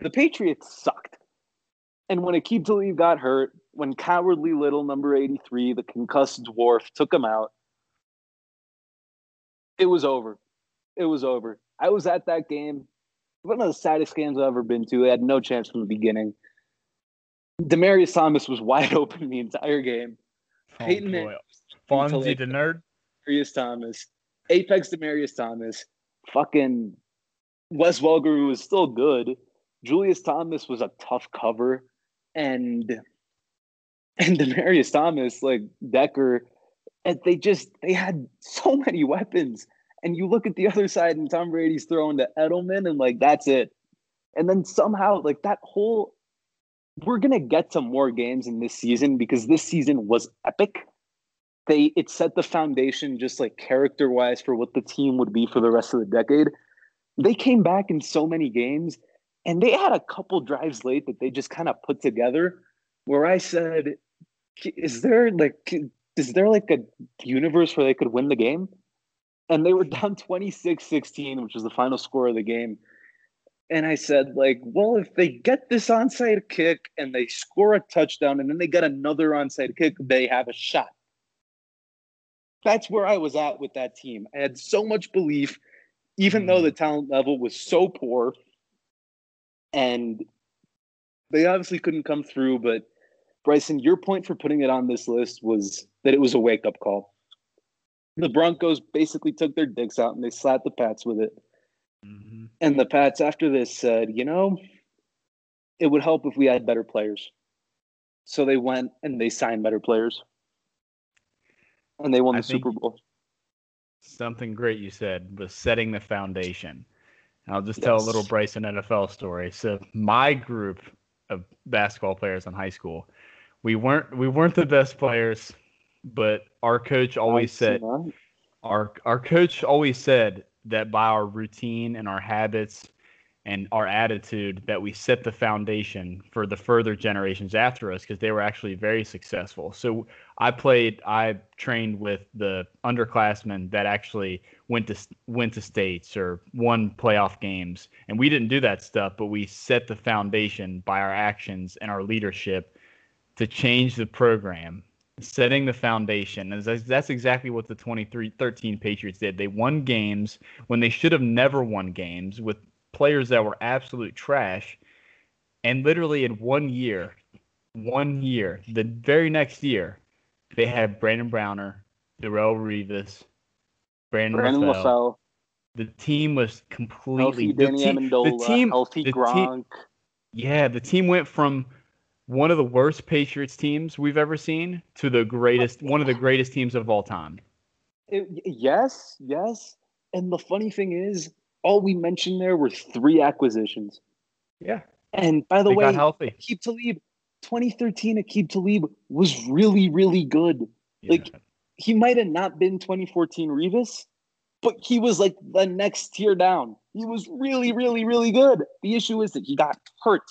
Speaker 2: The Patriots sucked. And when Aqib Talib got hurt, when Cowardly Little, number 83, the concussed dwarf, took him out, it was over. It was over. I was at that game. One of the saddest games I've ever been to. They had no chance from the beginning. Demaryius Thomas was wide open the entire game.
Speaker 1: Oh,
Speaker 2: Peyton
Speaker 1: boy. Fonzie the nerd.
Speaker 2: Demaryius Thomas, Apex Demaryius Thomas, fucking Wes Welker, was still good. Julius Thomas was a tough cover, and and Demaryius Thomas, like Decker, and they just they had so many weapons. And you look at the other side, and Tom Brady's throwing to Edelman, and like that's it. And then somehow, like that whole, we're gonna get to more games in this season because this season was epic they it set the foundation just like character wise for what the team would be for the rest of the decade. They came back in so many games and they had a couple drives late that they just kind of put together where I said, is there like is there like a universe where they could win the game? And they were down 26-16, which was the final score of the game. And I said, like, well, if they get this onside kick and they score a touchdown and then they get another onside kick, they have a shot that's where I was at with that team. I had so much belief, even though hmm. the talent level was so poor. And they obviously couldn't come through. But Bryson, your point for putting it on this list was that it was a wake up call. The Broncos basically took their dicks out and they slapped the Pats with it.
Speaker 1: Mm-hmm.
Speaker 2: And the Pats, after this, said, you know, it would help if we had better players. So they went and they signed better players. And they won the Super Bowl.
Speaker 1: Something great you said was setting the foundation. And I'll just tell a little Bryson NFL story. So my group of basketball players in high school, we weren't we weren't the best players, but our coach always said
Speaker 2: Obviously
Speaker 1: our our coach always said that by our routine and our habits and our attitude that we set the foundation for the further generations after us because they were actually very successful. So I played I trained with the underclassmen that actually went to went to states or won playoff games and we didn't do that stuff but we set the foundation by our actions and our leadership to change the program setting the foundation. And that's, that's exactly what the 23-13 Patriots did. They won games when they should have never won games with players that were absolute trash. And literally in one year, one year, the very next year, they had Brandon Browner, Darrelle Revis, Brandon,
Speaker 2: Brandon
Speaker 1: LaFell.
Speaker 2: LaFell,
Speaker 1: The team was completely the team- the team, the
Speaker 2: Gronk.
Speaker 1: yeah, the team went from one of the worst Patriots teams we've ever seen to the greatest, one of the greatest teams of all time.
Speaker 2: It- yes, yes. And the funny thing is, all we mentioned there were three acquisitions.
Speaker 1: Yeah,
Speaker 2: And by the
Speaker 1: they
Speaker 2: way,
Speaker 1: healthy.
Speaker 2: Aqib Talib, 2013 Aqib Talib was really, really good. like, He might have not been 2014 Revis, but he was like the next tier down. He was really, really, really good. The issue is that he got hurt,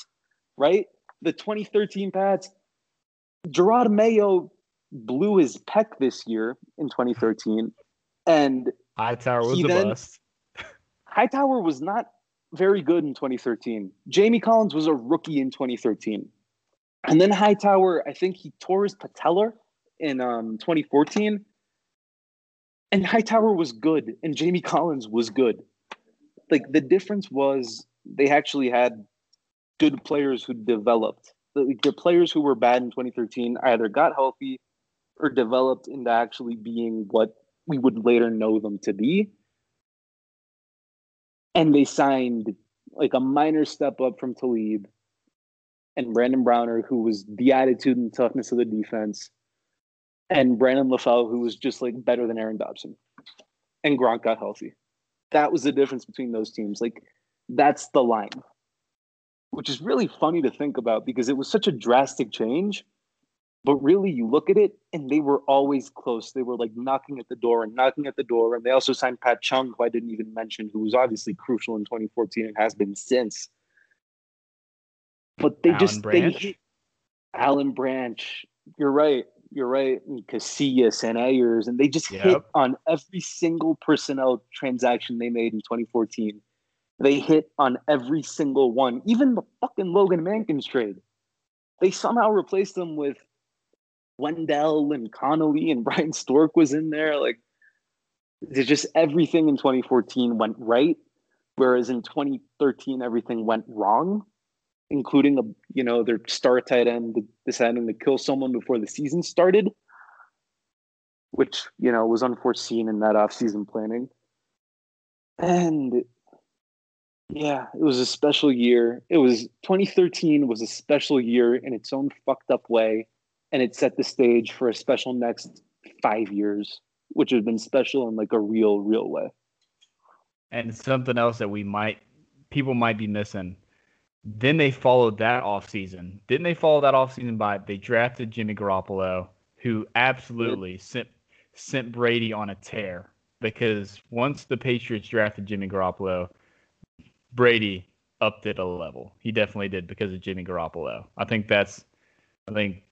Speaker 2: right? The 2013 Pats, Jerod Mayo blew his pec this year in 2013, and
Speaker 1: Hightower was the
Speaker 2: then-
Speaker 1: bust.
Speaker 2: Hightower was not very good in 2013. Jamie Collins was a rookie in 2013. And then Hightower, I think he tore his patella in um, 2014. And Hightower was good, and Jamie Collins was good. Like the difference was they actually had good players who developed. The, the players who were bad in 2013 either got healthy or developed into actually being what we would later know them to be and they signed like a minor step up from Talib and Brandon Browner, who was the attitude and toughness of the defense, and Brandon LaFell, who was just like better than Aaron Dobson. And Gronk got healthy. That was the difference between those teams. Like, that's the line, which is really funny to think about because it was such a drastic change. But really, you look at it, and they were always close. They were like knocking at the door and knocking at the door. And they also signed Pat Chung, who I didn't even mention, who was obviously crucial in 2014 and has been since. But they
Speaker 1: Alan
Speaker 2: just
Speaker 1: Branch.
Speaker 2: they hit Alan Branch. You're right. You're right. And Casillas and Ayers, and they just hit on every single personnel transaction they made in 2014. They hit on every single one, even the fucking Logan Mankins trade. They somehow replaced them with Wendell and Connolly and Bryan Stork was in there. Like, just everything in 2014 went right, whereas in 2013 everything went wrong, including a you know their star tight end deciding to kill someone before the season started, which you know was unforeseen in that offseason planning. And yeah, it was a special year. It was 2013 was a special year in its own fucked up way, and it set the stage for a special next five years, which has been special in like a real, real way.
Speaker 1: And something else that we might people might be missing. Then they followed that offseason. Didn't they follow that offseason by they drafted Jimmy Garoppolo, who absolutely sent sent Brady on a tear because once the Patriots drafted Jimmy Garoppolo, Brady upped it a level. He definitely did because of Jimmy Garoppolo. I think that's I think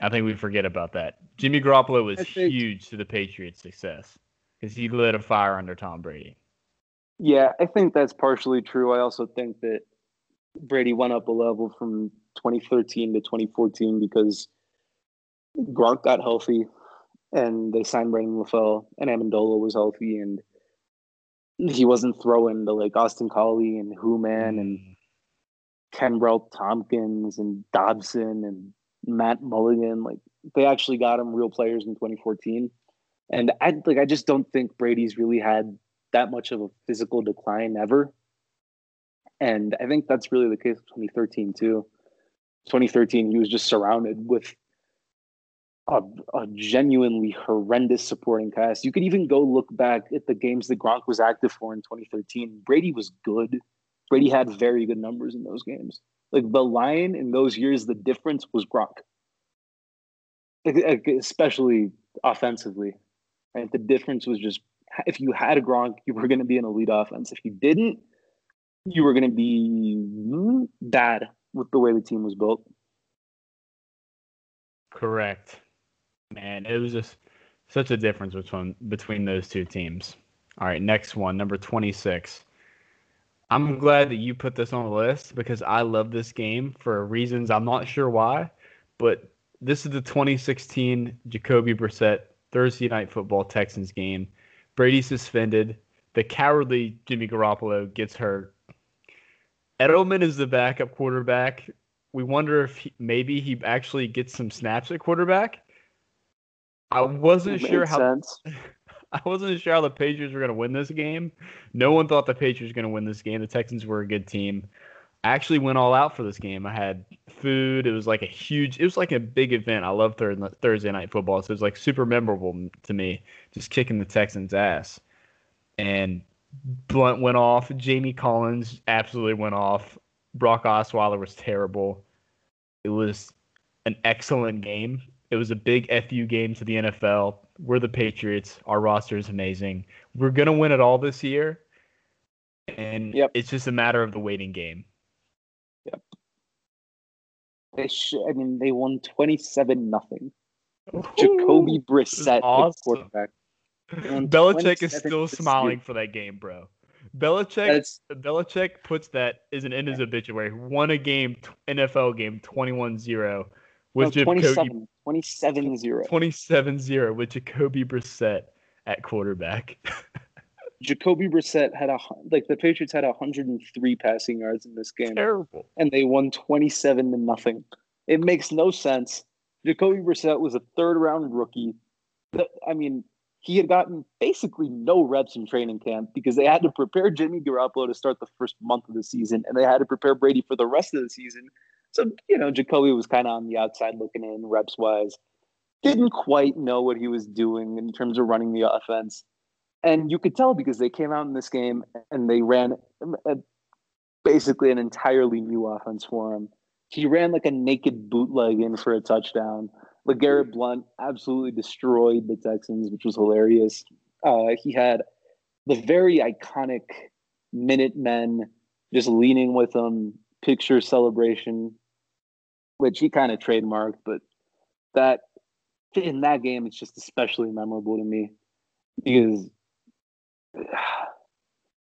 Speaker 1: I think we forget about that. Jimmy Garoppolo was
Speaker 2: think-
Speaker 1: huge to the Patriots' success because he lit a fire under Tom Brady.
Speaker 2: Yeah, I think that's partially true. I also think that Brady went up a level from 2013 to 2014 because Gronk got healthy and they signed Brandon LaFell and Amendola was healthy and he wasn't throwing the like Austin Collie and Who Man and
Speaker 1: Mm.
Speaker 2: Kenbrell Thompkins and Dobson and Matt Mulligan. Like they actually got him real players in 2014. And I like I just don't think Brady's really had that much of a physical decline ever. And I think that's really the case of 2013 too. 2013, he was just surrounded with a, a genuinely horrendous supporting cast. You could even go look back at the games that Gronk was active for in 2013. Brady was good. Brady had very good numbers in those games. Like the line in those years, the difference was Gronk, especially offensively. Right, the difference was just if you had a Gronk, you were going to be an elite offense. If you didn't, you were going to be bad with the way the team was built.
Speaker 1: Correct. Man, it was just such a difference between between those two teams. All right, next one, number 26. I'm glad that you put this on the list because I love this game for reasons I'm not sure why, but this is the 2016 Jacoby Brissett Thursday Night Football Texans game. Brady suspended. The cowardly Jimmy Garoppolo gets hurt. Edelman is the backup quarterback. We wonder if he, maybe he actually gets some snaps at quarterback. I wasn't sure how
Speaker 2: sense.
Speaker 1: I wasn't sure how the Patriots were going to win this game. No one thought the Patriots were going to win this game. The Texans were a good team. I actually went all out for this game. I had food. It was like a huge. It was like a big event. I love Thursday Thursday night football, so it was like super memorable to me. Just kicking the Texans' ass, and Blount went off. Jamie Collins absolutely went off. Brock Osweiler was terrible. It was an excellent game. It was a big FU game to the NFL. We're the Patriots. Our roster is amazing. We're gonna win it all this year, and
Speaker 2: Yep.
Speaker 1: it's just a matter of the waiting game. Yep.
Speaker 2: They sh- I mean, they won twenty-seven nothing. Jacoby Brissett,
Speaker 1: awesome.
Speaker 2: quarterback.
Speaker 1: Belichick is still smiling for that game, bro. Belichick, That's, Belichick puts that as an in his obituary. Won a game, NFL game, 21-0 with
Speaker 2: no, 27, 27 0.
Speaker 1: 27 0 with Jacoby Brissett at quarterback.
Speaker 2: Jacoby Brissett had a like the Patriots had 103 passing yards in this game.
Speaker 1: Terrible.
Speaker 2: And they won 27 to nothing. It makes no sense. Jacoby Brissett was a third round rookie. I mean, he had gotten basically no reps in training camp because they had to prepare Jimmy Garoppolo to start the first month of the season, and they had to prepare Brady for the rest of the season. So you know, Jacoby was kind of on the outside looking in, reps wise. Didn't quite know what he was doing in terms of running the offense, and you could tell because they came out in this game and they ran a, basically an entirely new offense for him. He ran like a naked bootleg in for a touchdown LeGarrette Blount absolutely destroyed the Texans, which was hilarious. Uh, he had the very iconic Minutemen just leaning with him, picture celebration, which he kind of trademarked, but that in that game, it's just especially memorable to me because,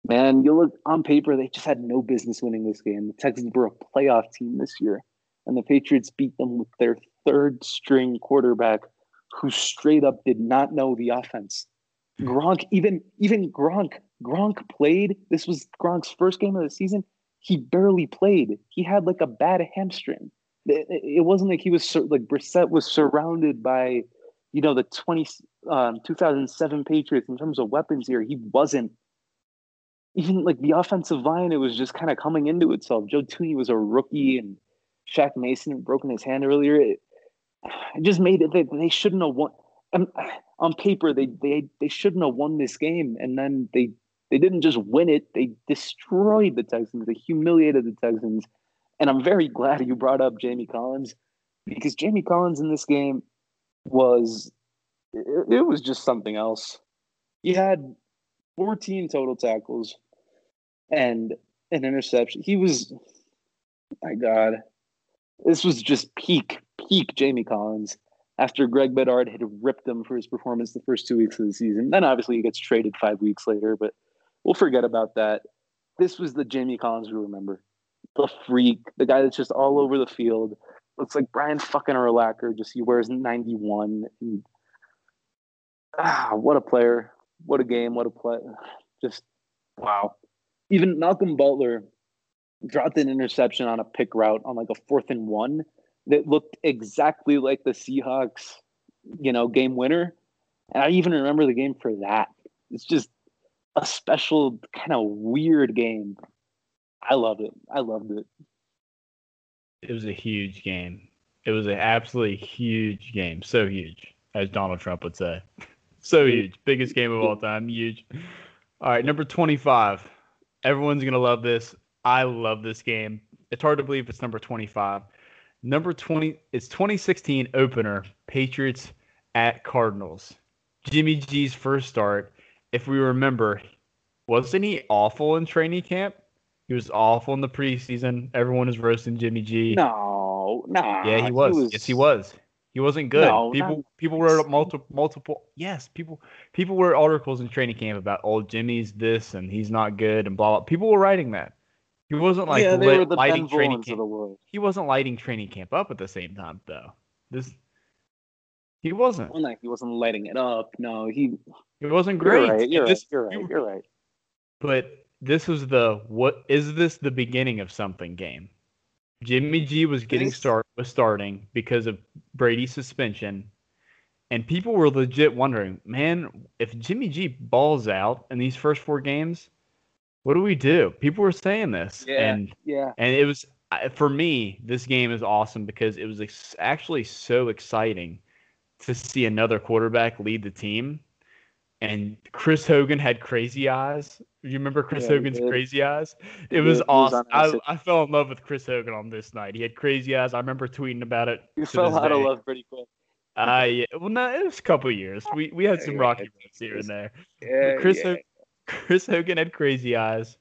Speaker 2: man, you look on paper, they just had no business winning this game. The Texans were a playoff team this year, and the Patriots beat them with their third string quarterback who straight up did not know the offense. Gronk, even even Gronk, Gronk played. This was Gronk's first game of the season. He barely played. He had like a bad hamstring. It, wasn't like he was like Brissett was surrounded by, you know, the 20, um, 2007 Patriots in terms of weapons here. He wasn't. Even like the offensive line, it was just kind of coming into itself. Joe Thuney was a rookie, and Shaq Mason had broken his hand earlier. It, it just made it. They, they shouldn't have won. Um, on paper, they they they shouldn't have won this game, and then they they didn't just win it; they destroyed the Texans. They humiliated the Texans, and I'm very glad you brought up Jamie Collins because Jamie Collins in this game was it, was just something else. He had 14 total tackles and an interception. He was, my God, this was just peak peak Jamie Collins after Greg Bedard had ripped him for his performance the first two weeks of the season. Then obviously he gets traded five weeks later, but we'll forget about that. This was the Jamie Collins we remember. The freak, the guy that's just all over the field. Looks like Brian fucking Urlacher, just he wears 91. And, ah, what a player. What a game. What a play. Just wow. Even Malcolm Butler dropped an interception on a pick route on like a fourth and one that looked exactly like the Seahawks, you know, game winner. And I even remember the game for that. It's just a special kind of weird game. I loved it. I loved it.
Speaker 1: It was a huge game. It was an absolutely huge game. So huge, as Donald Trump would say. so huge. Biggest game of all time. Huge. All right, number 25. Everyone's going to love this. I love this game. It's hard to believe it's number 25. Number 20, it's 2016 opener, Patriots at Cardinals. Jimmy G's first start, if we remember, wasn't he awful in training camp? He was awful in the preseason. Everyone is roasting Jimmy G.
Speaker 2: No, no.
Speaker 1: Yeah, he was. he was. Yes, he was. He wasn't good. No, people not... people wrote multiple multiple yes, people people wrote articles in training camp about oh Jimmy's this and he's not good and blah blah. People were writing that. He wasn't like yeah, lit, lighting training camp. He wasn't lighting training camp up at the same time though. This he wasn't.
Speaker 2: Well, like he wasn't lighting it up. No, he.
Speaker 1: It wasn't great.
Speaker 2: You're right. You're, this, right, you're right. You're right.
Speaker 1: But this was the what is this the beginning of something game? Jimmy G was getting start was starting because of Brady's suspension, and people were legit wondering, man, if Jimmy G balls out in these first four games, what do we do? People were saying this,
Speaker 2: yeah,
Speaker 1: and
Speaker 2: yeah,
Speaker 1: and it was for me. This game is awesome because it was ex- actually so exciting to see another quarterback lead the team. And Chris Hogan had crazy eyes. You remember Chris yeah, Hogan's crazy eyes? It yeah, was awesome. Was I, I fell in love with Chris Hogan on this night. He had crazy eyes. I remember tweeting about it.
Speaker 2: You fell out of love pretty quick.
Speaker 1: Uh, yeah. Well, no, it was a couple years. We we had some rocky moments here and there. Yeah, Chris yeah. Chris Hogan had crazy eyes.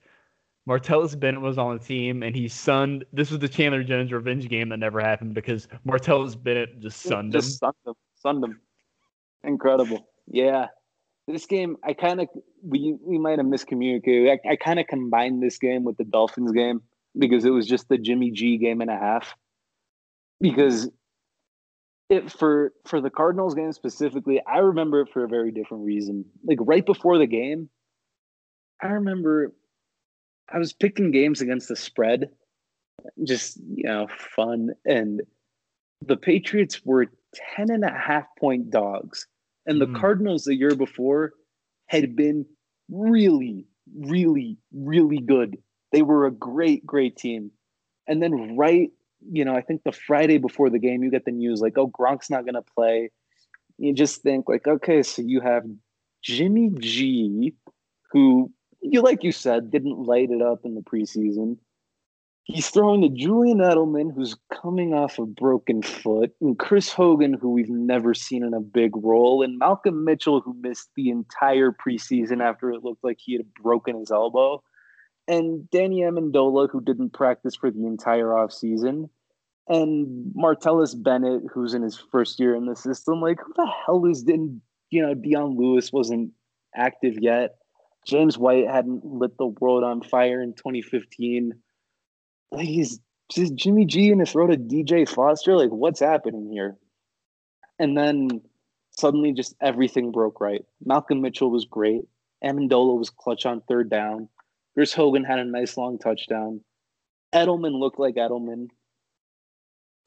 Speaker 1: Martellus Bennett was on the team, and he sunned. This was the Chandler Jones revenge game that never happened because Martellus Bennett just sunned
Speaker 2: just
Speaker 1: him.
Speaker 2: Sunned him. Sunned him. Incredible. Yeah. This game, I kind of we we might have miscommunicated. I, I kind of combined this game with the Dolphins game because it was just the Jimmy G game and a half. Because it for for the Cardinals game specifically, I remember it for a very different reason. Like right before the game, I remember I was picking games against the spread, just you know, fun. And the Patriots were 10 and a half point dogs. And the
Speaker 1: Mm.
Speaker 2: Cardinals the year before had been really, really, really good. They were a great, great team. And then right, you know, I think the Friday before the game, you get the news like, oh, Gronk's not gonna play. You just think like, okay, so you have Jimmy G, who you like you said, didn't light it up in the preseason. He's throwing to Julian Edelman, who's coming off a broken foot, and Chris Hogan, who we've never seen in a big role, and Malcolm Mitchell, who missed the entire preseason after it looked like he had broken his elbow, and Danny Amendola, who didn't practice for the entire offseason, and Martellus Bennett, who's in his first year in the system. Like, who the hell is didn't you know? Dion Lewis wasn't active yet. James White hadn't lit the world on fire in 2015. Like he's just Jimmy G in a throat to DJ Foster. Like, what's happening here? And then suddenly, just everything broke right. Malcolm Mitchell was great. Amendola was clutch on third down. Chris Hogan had a nice long touchdown. Edelman looked like Edelman.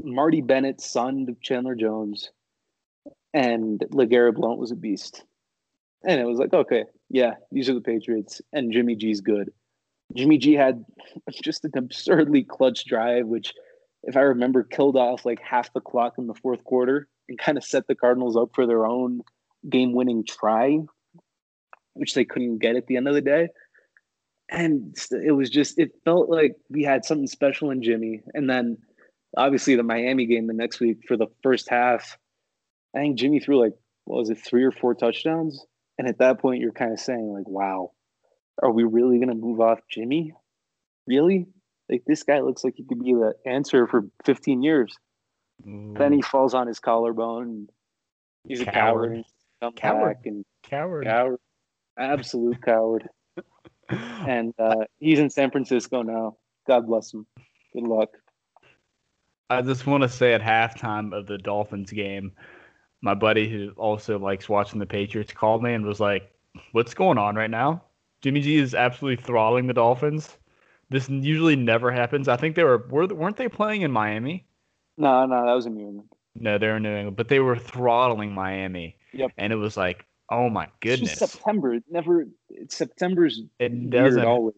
Speaker 2: Marty Bennett, son of Chandler Jones, and LeGarrette Blount was a beast. And it was like, okay, yeah, these are the Patriots, and Jimmy G's good. Jimmy G had just an absurdly clutch drive, which, if I remember, killed off like half the clock in the fourth quarter and kind of set the Cardinals up for their own game winning try, which they couldn't get at the end of the day. And it was just, it felt like we had something special in Jimmy. And then obviously the Miami game the next week for the first half, I think Jimmy threw like, what was it, three or four touchdowns? And at that point, you're kind of saying, like, wow, are we really going to move off Jimmy? Really? Like, this guy looks like he could be the answer for 15 years.
Speaker 1: Ooh,
Speaker 2: Then he falls on his collarbone. And he's a
Speaker 1: Coward.
Speaker 2: coward. and
Speaker 1: Coward.
Speaker 2: and
Speaker 1: coward.
Speaker 2: coward. Absolute coward. And uh, he's in San Francisco now. God bless him. Good luck.
Speaker 1: I just want to say at halftime of the Dolphins game, my buddy who also likes watching the Patriots called me and was like, "What's going on right now? Jimmy G is absolutely throttling the Dolphins. This usually never happens. I think they were, were weren't they playing in Miami?
Speaker 2: No, no, that was a New England.
Speaker 1: No, they were in New England, but they were throttling Miami.
Speaker 2: Yep.
Speaker 1: And it was like, oh my goodness,
Speaker 2: September. It never. It's September's
Speaker 1: it doesn't
Speaker 2: always.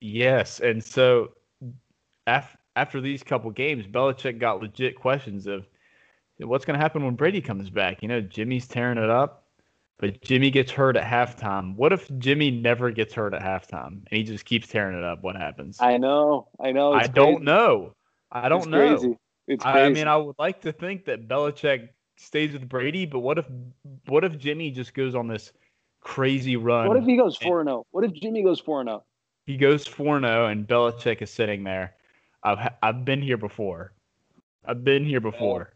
Speaker 1: Yes, and so af- after these couple games, Belichick got legit questions of what's going to happen when Brady comes back. You know, Jimmy's tearing it up, but Jimmy gets hurt at halftime. What if Jimmy never gets hurt at halftime and he just keeps tearing it up? What happens?
Speaker 2: I know. I know.
Speaker 1: I
Speaker 2: it's
Speaker 1: don't know. I don't
Speaker 2: It's
Speaker 1: know.
Speaker 2: Crazy. It's
Speaker 1: I,
Speaker 2: crazy.
Speaker 1: I mean, I would like to think that Belichick stays with Brady, but what if what if Jimmy just goes on this crazy run?
Speaker 2: what if he goes
Speaker 1: and-
Speaker 2: four and zero? What if Jimmy goes four and oh? zero?
Speaker 1: he goes 4 0 and Belichick is sitting there. I've I've been here before. I've been here before.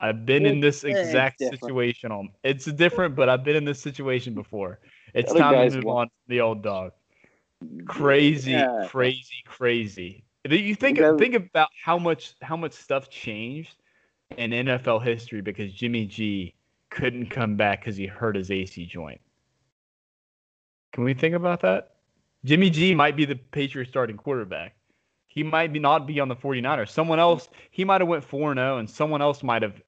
Speaker 1: I've been in this
Speaker 2: It's- it's
Speaker 1: exact situation. On it's different, but I've been in this situation before. It's time to move
Speaker 2: won't.
Speaker 1: on to the old dog. Crazy,
Speaker 2: Yeah.
Speaker 1: crazy, crazy. You think think about how much how much stuff changed in NFL history because Jimmy G couldn't come back because he hurt his AC joint. Can we think about that? Jimmy G might be the Patriots starting quarterback. He might be not be on the 49ers. Someone else, he might have went 4-0 and someone else might have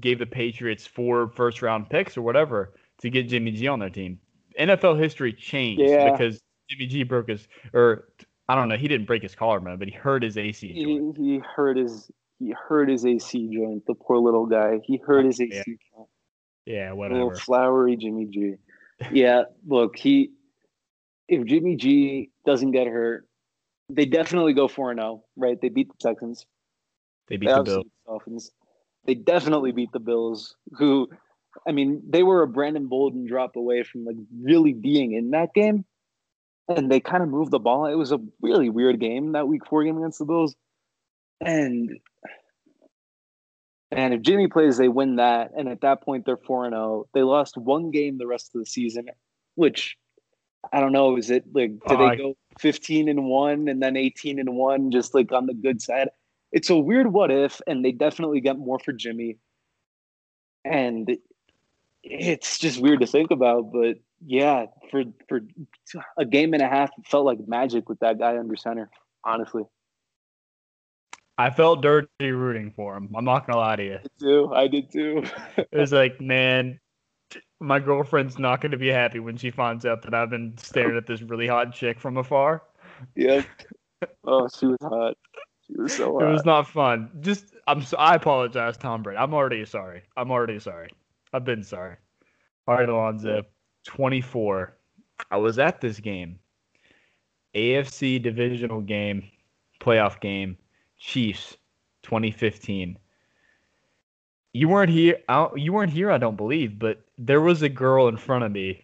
Speaker 1: gave the Patriots four first round picks or whatever to get Jimmy G on their team. NFL history changed
Speaker 2: Yeah.
Speaker 1: because Jimmy G broke his or I don't know, he didn't break his collarbone, but he hurt his AC joint.
Speaker 2: He, he hurt his he hurt his AC joint. The poor little guy. He hurt his AC
Speaker 1: Yeah.
Speaker 2: joint.
Speaker 1: Yeah,
Speaker 2: Little
Speaker 1: whatever.
Speaker 2: flowery Jimmy G. Yeah, look, he if Jimmy G doesn't get hurt, they definitely go 4 0, right? They beat the Texans.
Speaker 1: They beat
Speaker 2: They
Speaker 1: the Bills.
Speaker 2: beat the Dolphins. They definitely beat the Bills, who I mean, they were a Brandon Bolden drop away from like really being in that game. and they kind of moved the ball. It was a really weird game that week four game against the Bills. And and if Jimmy plays, they win that. And at that point, they're 4 0. They lost one game the rest of the season, which I don't know. Is it like, did uh, they go 15 and 1 and then 18 and 1, just like on the good side? It's a weird what if, and they definitely get more for Jimmy. And it's just weird to think about, but yeah, for for a game and a half, it felt like magic with that guy under center. Honestly,
Speaker 1: I felt dirty rooting for him. I'm not gonna lie to you.
Speaker 2: I did too. I did too.
Speaker 1: it was like, man, my girlfriend's not gonna be happy when she finds out that I've been staring at this really hot chick from afar.
Speaker 2: Yep. Oh, she was hot. So.
Speaker 1: It was not fun. Just I'm. So, I apologize, Tom Brady. I'm already sorry. I'm already sorry. I've been sorry. All right, Alonzo. 24. I was at this game. AFC divisional game, playoff game, Chiefs 2015. You weren't here. You weren't here, I don't believe, but there was a girl in front of me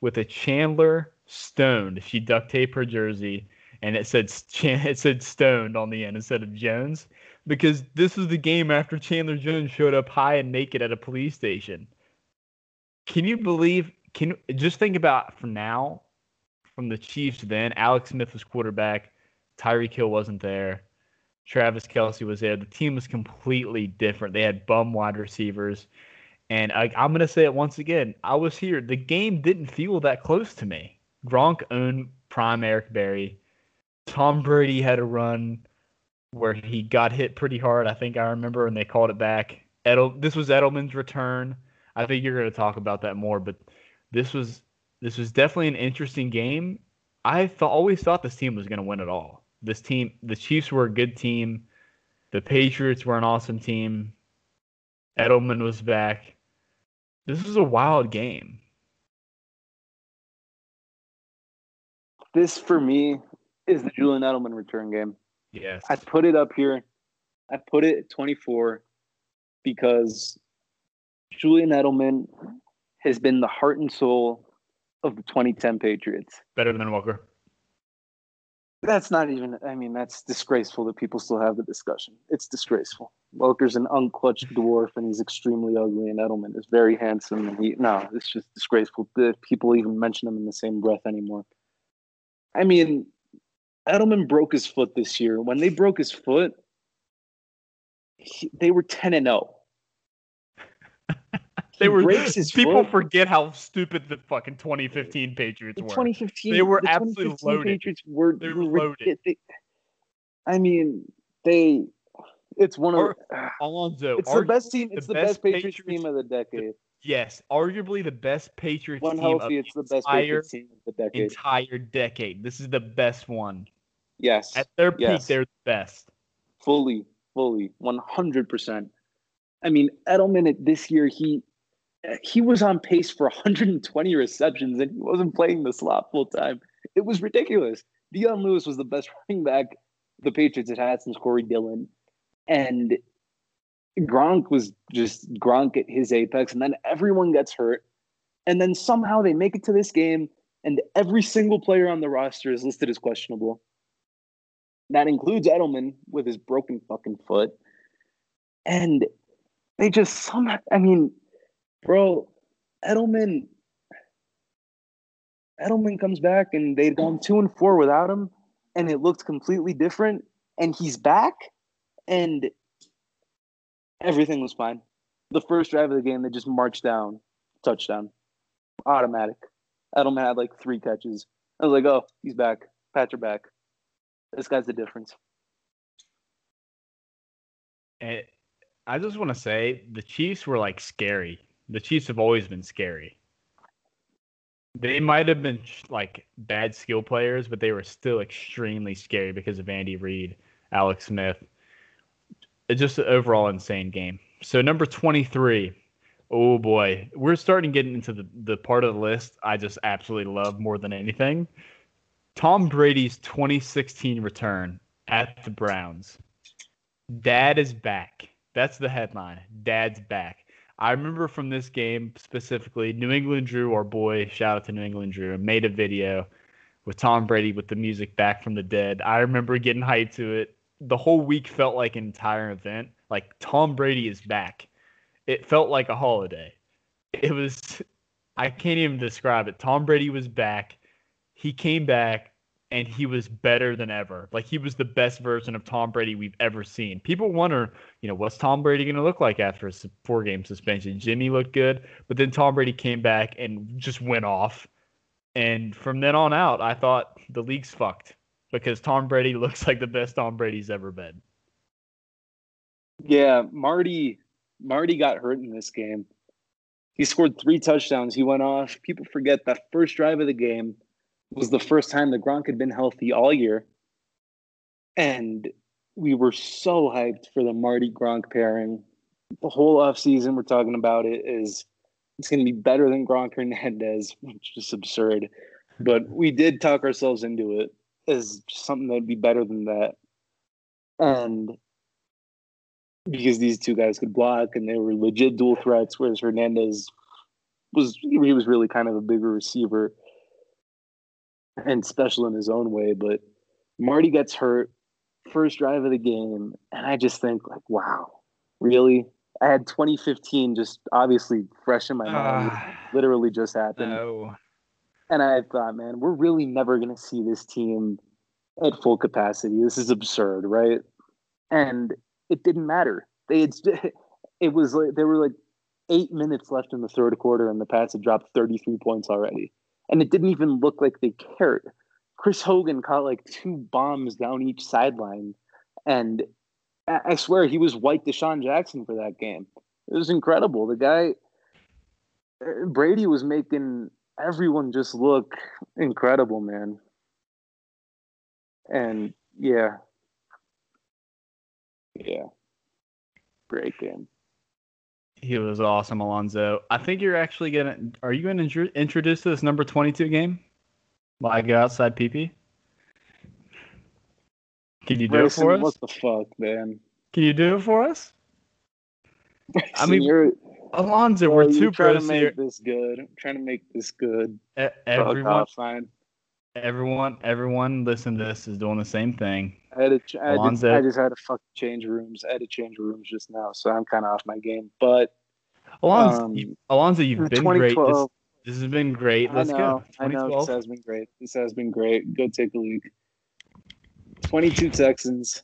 Speaker 1: with a Chandler stoned. She duct taped her jersey, and it said it said stoned on the end instead of Jones, because this was the game after Chandler Jones showed up high and naked at a police station. Can you believe can just think about for now from the Chiefs then, Alex Smith was quarterback, Tyreek Hill wasn't there, Travis Kelce was there. The team was completely different. They had bum wide receivers. And I, I'm going to say it once again. I was here. The game didn't feel that close to me. Gronk owned prime Eric Berry. Tom Brady had a run where he got hit pretty hard. I think I remember, and they called it back. Edel, this was Edelman's return. I think you're going to talk about that more, but this was this was definitely an interesting game. I thought always thought this team was going to win it all. This team, the Chiefs were a good team. The Patriots were an awesome team. Edelman was back. This was a wild game.
Speaker 2: This for me is the Julian Edelman return game.
Speaker 1: Yes.
Speaker 2: I put it up here. I put it at 24 because Julian Edelman has been the heart and soul of the 2010 Patriots.
Speaker 1: Better than Welker.
Speaker 2: That's not even. I mean, that's disgraceful that people still have the discussion. It's disgraceful. Welker's an unclutched dwarf, and he's extremely ugly. And Edelman is very handsome, and he no, it's just disgraceful that people even mention him in the same breath anymore. I mean, Edelman broke his foot this year. When they broke his foot, he, they were ten and zero.
Speaker 1: Oh. They were people foot. forget how stupid the fucking 2015 Patriots
Speaker 2: the
Speaker 1: were.
Speaker 2: 2015,
Speaker 1: they were the absolutely loaded.
Speaker 2: Patriots were,
Speaker 1: they were loaded. They,
Speaker 2: I mean, they. It's one of
Speaker 1: Ar- Alonzo.
Speaker 2: It's the best team. It's the, the best, best Patriots, Patriots, team of the decade.
Speaker 1: Yes, arguably the best Patriots
Speaker 2: when
Speaker 1: team
Speaker 2: healthy, it's the best Patriots team of the decade.
Speaker 1: Entire decade. This is the best one.
Speaker 2: Yes.
Speaker 1: At their peak, they're the best.
Speaker 2: Fully, fully, one hundred percent. I mean, Edelman this year, he he was on pace for 120 receptions and he wasn't playing the slot full time. It was ridiculous. Dion Lewis was the best running back the Patriots had had since Corey Dillon. And Gronk was just Gronk at his apex. And then everyone gets hurt. And then somehow they make it to this game, and every single player on the roster is listed as questionable. That includes Edelman with his broken fucking foot. And they just somehow, I mean, Bro, Edelman Edelman comes back and they'd gone two and four without him, and it looked completely different. And he's back, and everything was fine. The first drive of the game, they just marched down, touchdown, automatic. Edelman had like three catches. I was like, oh, he's back. Pats are back. This guy's the difference.
Speaker 1: And I just want to say the Chiefs were like scary the Chiefs have always been scary. They might have been like bad skill players, but they were still extremely scary because of Andy Reid, Alex Smith. Just an overall insane game. So number 23. Oh boy, we're starting getting into the, the part of the list I just absolutely love more than anything. Tom Brady's 2016 return at the Browns. Dad is back. That's the headline. Dad's back. I remember from this game specifically, New England Drew, our boy, shout out to New England Drew, made a video with Tom Brady with the music back from the dead. I remember getting hyped to it. The whole week felt like an entire event. Like Tom Brady is back. It felt like a holiday. It was I can't even describe it. Tom Brady was back. He came back and he was better than ever. Like he was the best version of Tom Brady we've ever seen. People wonder, you know, what's Tom Brady going to look like after a four game suspension? Jimmy looked good, but then Tom Brady came back and just went off. And from then on out, I thought the league's fucked because Tom Brady looks like the best Tom Brady's ever been.
Speaker 2: Yeah, Marty Marty got hurt in this game. He scored three touchdowns. He went off. People forget that first drive of the game was the first time the Gronk had been healthy all year. And we were so hyped for the Marty Gronk pairing. The whole offseason we're talking about it is it's going to be better than Gronk Hernandez, which is absurd. But we did talk ourselves into it as something that'd be better than that. And because these two guys could block and they were legit dual threats, whereas Hernandez was he was really kind of a bigger receiver and special in his own way. But Marty gets hurt first drive of the game, and I just think like, wow, really? I had 2015 just obviously fresh in my mind. Uh, literally just happened. No. And I thought, man, we're really never going to see this team at full capacity. This is absurd, right? And it didn't matter. They had, it was like there were like eight minutes left in the third quarter, and the Pats had dropped 33 points already and it didn't even look like they cared. Chris Hogan caught like two bombs down each sideline, and I swear he was white DeSean Jackson for that game. It was incredible. The guy uh, Brady was making everyone just look incredible, man. And yeah, yeah, great game.
Speaker 1: He was awesome, Alonzo. I think you're actually gonna. Are you gonna introduce this number 22 game? Why go outside PP? Can you do it for us?
Speaker 2: What the fuck, man?
Speaker 1: Can you do it for us? I mean, you're, Alonzo, we're two
Speaker 2: trying to make
Speaker 1: here.
Speaker 2: this good. I'm trying to make this good.
Speaker 1: E- everyone, fine. Everyone, everyone, listen to this is doing the same thing.
Speaker 2: I had to, I, had to, I just had to fucking change rooms. I had to change rooms just now, so I'm kind of off my game. But
Speaker 1: Alonzo, um, you, Alonzo you've been great. This, this, has been great. Let's
Speaker 2: I
Speaker 1: know,
Speaker 2: go. I know this has been great. This has been great. Go take a look. 22 Texans,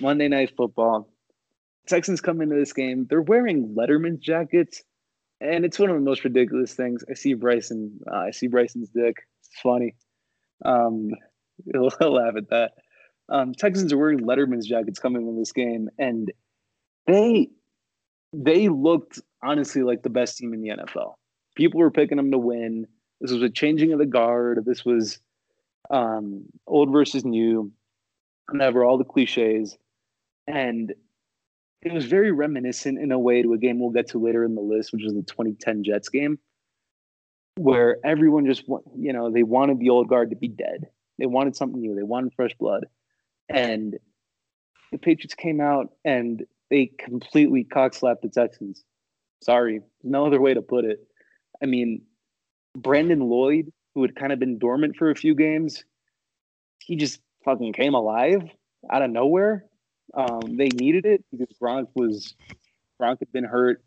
Speaker 2: Monday Night Football. Texans come into this game. They're wearing Letterman jackets, and it's one of the most ridiculous things. I see Bryson. Uh, I see Bryson's dick. It's funny. Um, he'll laugh at that. Um, Texans are wearing Letterman's jackets coming in this game, and they they looked honestly like the best team in the NFL. People were picking them to win. This was a changing of the guard. This was um, old versus new, whatever, all the cliches. And it was very reminiscent in a way to a game we'll get to later in the list, which was the 2010 Jets game, where everyone just, you know, they wanted the old guard to be dead. They wanted something new. They wanted fresh blood. And the Patriots came out and they completely cockslapped the Texans. Sorry, no other way to put it. I mean, Brandon Lloyd, who had kind of been dormant for a few games, he just fucking came alive out of nowhere. Um, they needed it because Gronk was Gronk had been hurt.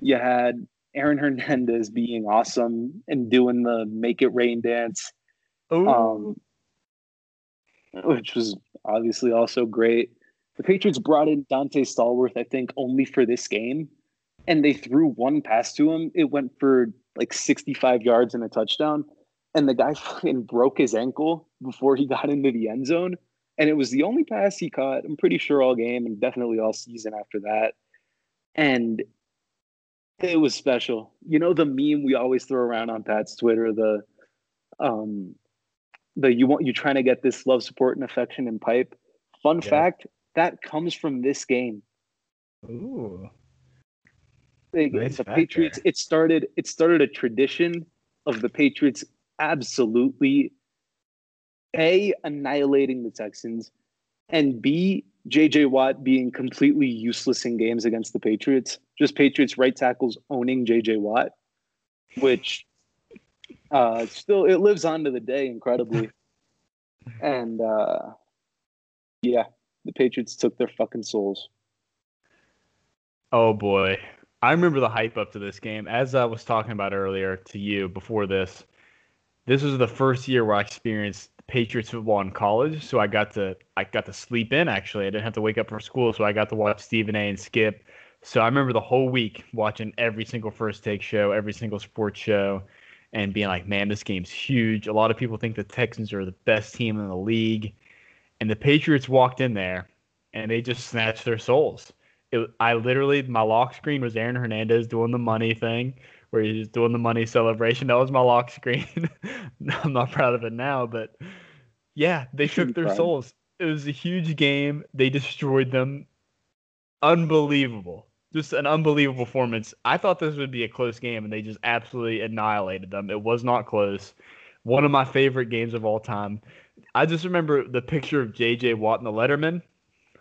Speaker 2: You had Aaron Hernandez being awesome and doing the make it rain dance. Um, which was obviously also great. The Patriots brought in Donté Stallworth, I think, only for this game, and they threw one pass to him. It went for like 65 yards and a touchdown, and the guy fucking broke his ankle before he got into the end zone. And it was the only pass he caught, I'm pretty sure, all game and definitely all season after that. And it was special. You know the meme we always throw around on Pat's Twitter, the um the you want you trying to get this love, support, and affection in pipe. Fun yeah. fact that comes from this game.
Speaker 1: Ooh.
Speaker 2: They, nice the Patriots. It started. It started a tradition of the Patriots absolutely a annihilating the Texans, and b JJ Watt being completely useless in games against the Patriots. Just Patriots right tackles owning JJ Watt, which uh, still it lives on to the day incredibly. and uh, yeah, the Patriots took their fucking souls.
Speaker 1: Oh boy. I remember the hype up to this game. As I was talking about earlier to you before this, this was the first year where I experienced Patriots football in college. So I got to I got to sleep in actually. I didn't have to wake up for school, so I got to watch Stephen A and Skip. So I remember the whole week watching every single first take show, every single sports show, and being like, man, this game's huge. A lot of people think the Texans are the best team in the league. And the Patriots walked in there and they just snatched their souls. It, I literally, my lock screen was Aaron Hernandez doing the money thing where he's doing the money celebration. That was my lock screen. I'm not proud of it now, but yeah, they took their souls. It was a huge game. They destroyed them. Unbelievable. Just an unbelievable performance. I thought this would be a close game, and they just absolutely annihilated them. It was not close. One of my favorite games of all time. I just remember the picture of J.J. Watt in the Letterman.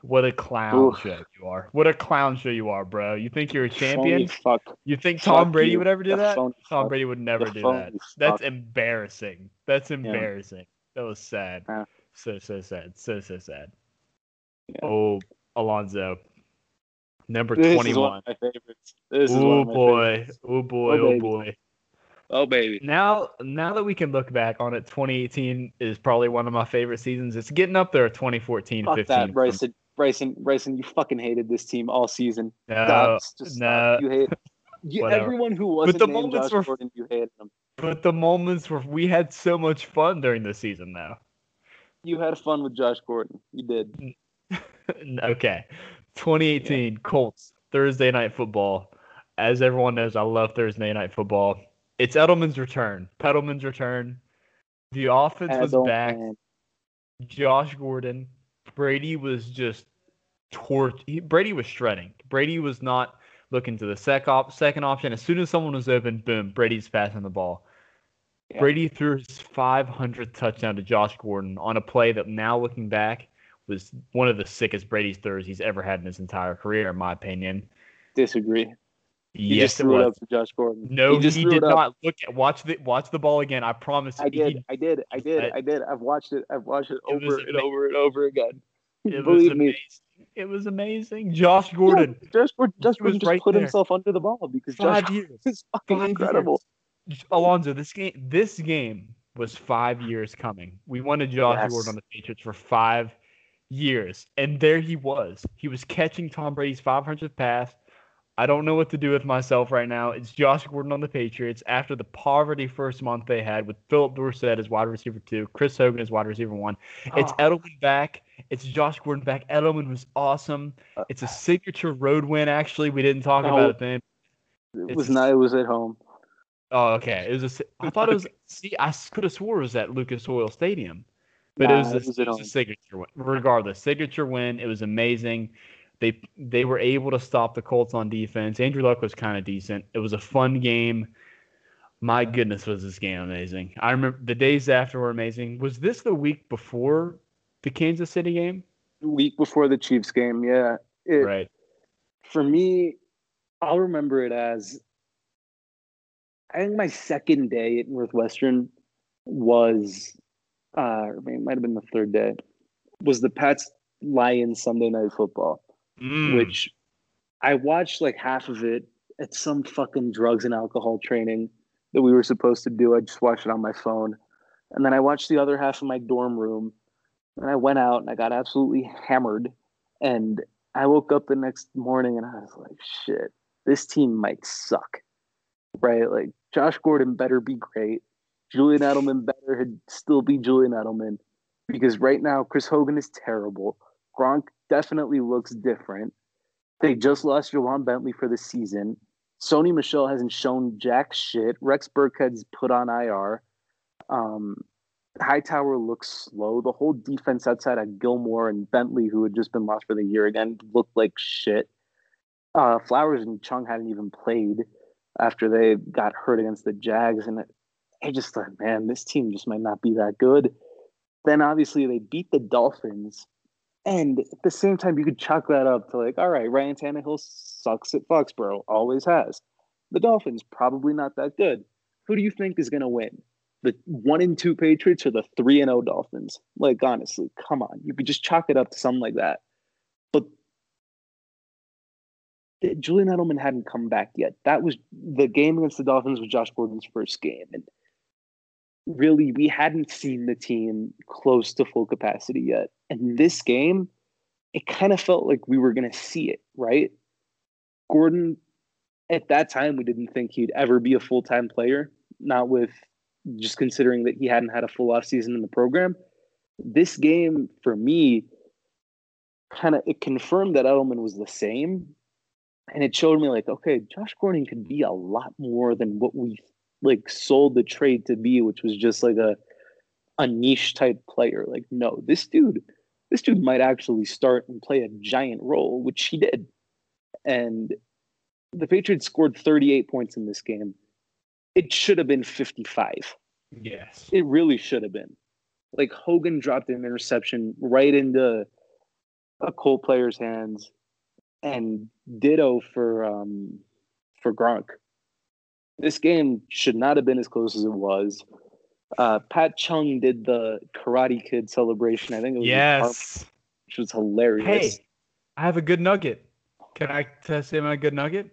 Speaker 1: What a clown Oof. show you are. What a clown show you are, bro. You think you're a champion?
Speaker 2: Fuck.
Speaker 1: You think Tom Brady you. would ever do the that? Tom fuck. Brady would never the do that. That's embarrassing. That's embarrassing. Yeah. That was sad. Yeah. So so sad. So so sad. Yeah. Oh, Alonzo. Number
Speaker 2: this
Speaker 1: twenty one.
Speaker 2: my favorites. This
Speaker 1: oh boy. Oh boy. Oh, oh boy.
Speaker 2: Oh baby.
Speaker 1: Now now that we can look back on it, 2018 is probably one of my favorite seasons. It's getting up there 2014,
Speaker 2: Fuck
Speaker 1: 15.
Speaker 2: That, Bryson. Bryson, Bryson, you fucking hated this team all season.
Speaker 1: No, stop, no.
Speaker 2: You hate you, everyone who wasn't but the named moments Josh were, Gordon, you hated them.
Speaker 1: But the moments where we had so much fun during the season, though.
Speaker 2: You had fun with Josh Gordon. You did.
Speaker 1: okay. 2018 yeah. Colts Thursday night football. As everyone knows, I love Thursday night football. It's Edelman's return. Pedelman's return. The offense Edelman. was back. Josh Gordon. Brady was just torch. Brady was shredding. Brady was not looking to the sec op- second option. As soon as someone was open, boom, Brady's passing the ball. Yeah. Brady threw his 500th touchdown to Josh Gordon on a play that now looking back was one of the sickest Brady's throws he's ever had in his entire career, in my opinion.
Speaker 2: Disagree.
Speaker 1: He yes,
Speaker 2: just threw
Speaker 1: it,
Speaker 2: it up to Josh Gordon.
Speaker 1: No, he, he did not. Look at watch the watch the ball again. I promise.
Speaker 2: I did.
Speaker 1: He,
Speaker 2: I did. I did. I, did. I've watched it. I've watched it, it over and over and over again.
Speaker 1: It Believe was me. It was amazing. Josh Gordon.
Speaker 2: Yeah, Josh, Josh Gordon just right put there. himself under the ball because five Josh years. is fucking five incredible.
Speaker 1: Years. Alonzo, this game this game was five years coming. We wanted Josh yes. Gordon on the Patriots for five years. And there he was. He was catching Tom Brady's 500th pass. I don't know what to do with myself right now. It's Josh Gordon on the Patriots after the poverty first month they had with Phillip Dorsett as wide receiver two, Chris Hogan as wide receiver one. It's oh. Edelman back. It's Josh Gordon back. Edelman was awesome. Uh, it's a signature road win. Actually, we didn't talk no, about it then.
Speaker 2: It it's was not. It was at home.
Speaker 1: Oh, okay. It was a. I thought it was. See, I could have swore it was at Lucas Oil Stadium. But nah, it was, a, it was, it was a signature win. Regardless, signature win. It was amazing. They they were able to stop the Colts on defense. Andrew Luck was kind of decent. It was a fun game. My goodness, was this game amazing! I remember the days after were amazing. Was this the week before the Kansas City game?
Speaker 2: The week before the Chiefs game, yeah.
Speaker 1: It, right.
Speaker 2: For me, I'll remember it as I think my second day at Northwestern was uh, it might have been the third day, was the Pats Lions Sunday Night Football, mm. which I watched like half of it at some fucking drugs and alcohol training that we were supposed to do. I just watched it on my phone. And then I watched the other half in my dorm room. And I went out and I got absolutely hammered. And I woke up the next morning and I was like, shit, this team might suck. Right? Like Josh Gordon better be great. Julian Edelman better still be Julian Edelman because right now Chris Hogan is terrible. Gronk definitely looks different. They just lost Ja'Whaun Bentley for the season. Sony Michel hasn't shown jack shit. Rex Burkhead's put on IR. Um, Hightower looks slow. The whole defense outside of Gilmore and Bentley, who had just been lost for the year again, looked like shit. Uh, Flowers and Chung hadn't even played after they got hurt against the Jags, and I just thought, man, this team just might not be that good. Then obviously they beat the Dolphins. And at the same time, you could chalk that up to like, all right, Ryan Tannehill sucks at Foxborough, always has. The Dolphins, probably not that good. Who do you think is going to win? the one and two Patriots or the three and O Dolphins. Like honestly, come on, you could just chalk it up to something like that. But Julian Edelman hadn't come back yet. That was the game against the Dolphins was Josh Gordon's first game, and really we hadn't seen the team close to full capacity yet. And this game, it kind of felt like we were going to see it, right? Gordon, at that time, we didn't think he'd ever be a full time player, not with just considering that he hadn't had a full off season in the program. This game, for me, kind of it confirmed that Edelman was the same. And it showed me like, okay, Josh Gordon could be a lot more than what we like sold the trade to be, which was just like a a niche type player. Like, no, this dude, this dude might actually start and play a giant role, which he did. And the Patriots scored 38 points in this game. It should have been 55.
Speaker 1: Yes.
Speaker 2: It really should have been. Like Hogan dropped an interception right into a Colt player's hands and ditto for um for Gronk this game should not have been as close as it was. Uh, Pat Chung did the Karate Kid celebration. I think it was
Speaker 1: yes,
Speaker 2: which was hilarious.
Speaker 1: Hey, I have a good nugget. Can I, can I say my good nugget?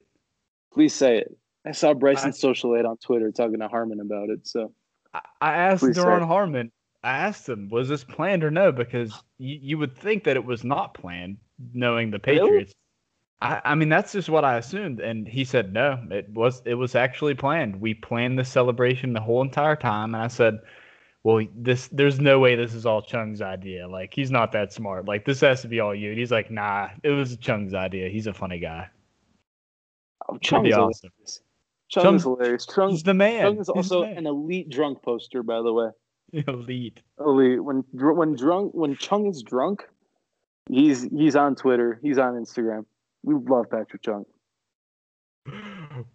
Speaker 2: Please say it. I saw Bryson I, Social Aid on Twitter talking to Harmon about it. So
Speaker 1: I, I asked Duron Harmon. I asked him, was this planned or no? Because you, you would think that it was not planned, knowing the Patriots. I, I mean, that's just what I assumed, and he said no. It was it was actually planned. We planned the celebration the whole entire time, and I said, "Well, this there's no way this is all Chung's idea. Like he's not that smart. Like this has to be all you." And he's like, "Nah, it was Chung's idea. He's a funny guy."
Speaker 2: Oh, Chung's awesome. hilarious. Chung, Chung is hilarious. Chung,
Speaker 1: he's the man.
Speaker 2: Chung is also an elite drunk poster, by the way.
Speaker 1: Elite.
Speaker 2: Elite. When when drunk when Chung is drunk, he's he's on Twitter. He's on Instagram. We love Patrick Chung.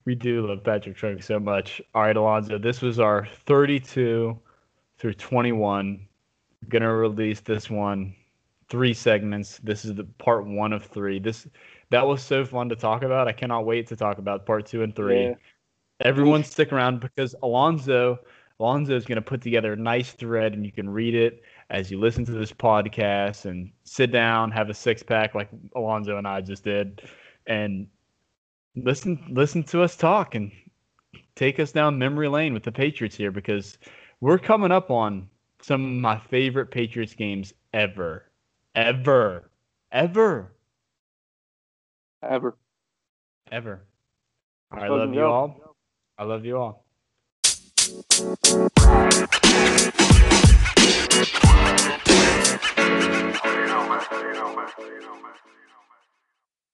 Speaker 1: We do love Patrick Chung so much. All right, Alonzo, this was our 32 through 21. Gonna release this one three segments. This is the part one of three. This that was so fun to talk about. I cannot wait to talk about part two and three. Yeah. Everyone stick around because Alonzo Alonzo is gonna put together a nice thread and you can read it as you listen to this podcast and sit down, have a six pack like Alonzo and I just did, and listen listen to us talk and take us down memory lane with the Patriots here because we're coming up on some of my favorite Patriots games ever. Ever. Ever.
Speaker 2: Ever.
Speaker 1: Ever. I love you all. I love you all. Man. You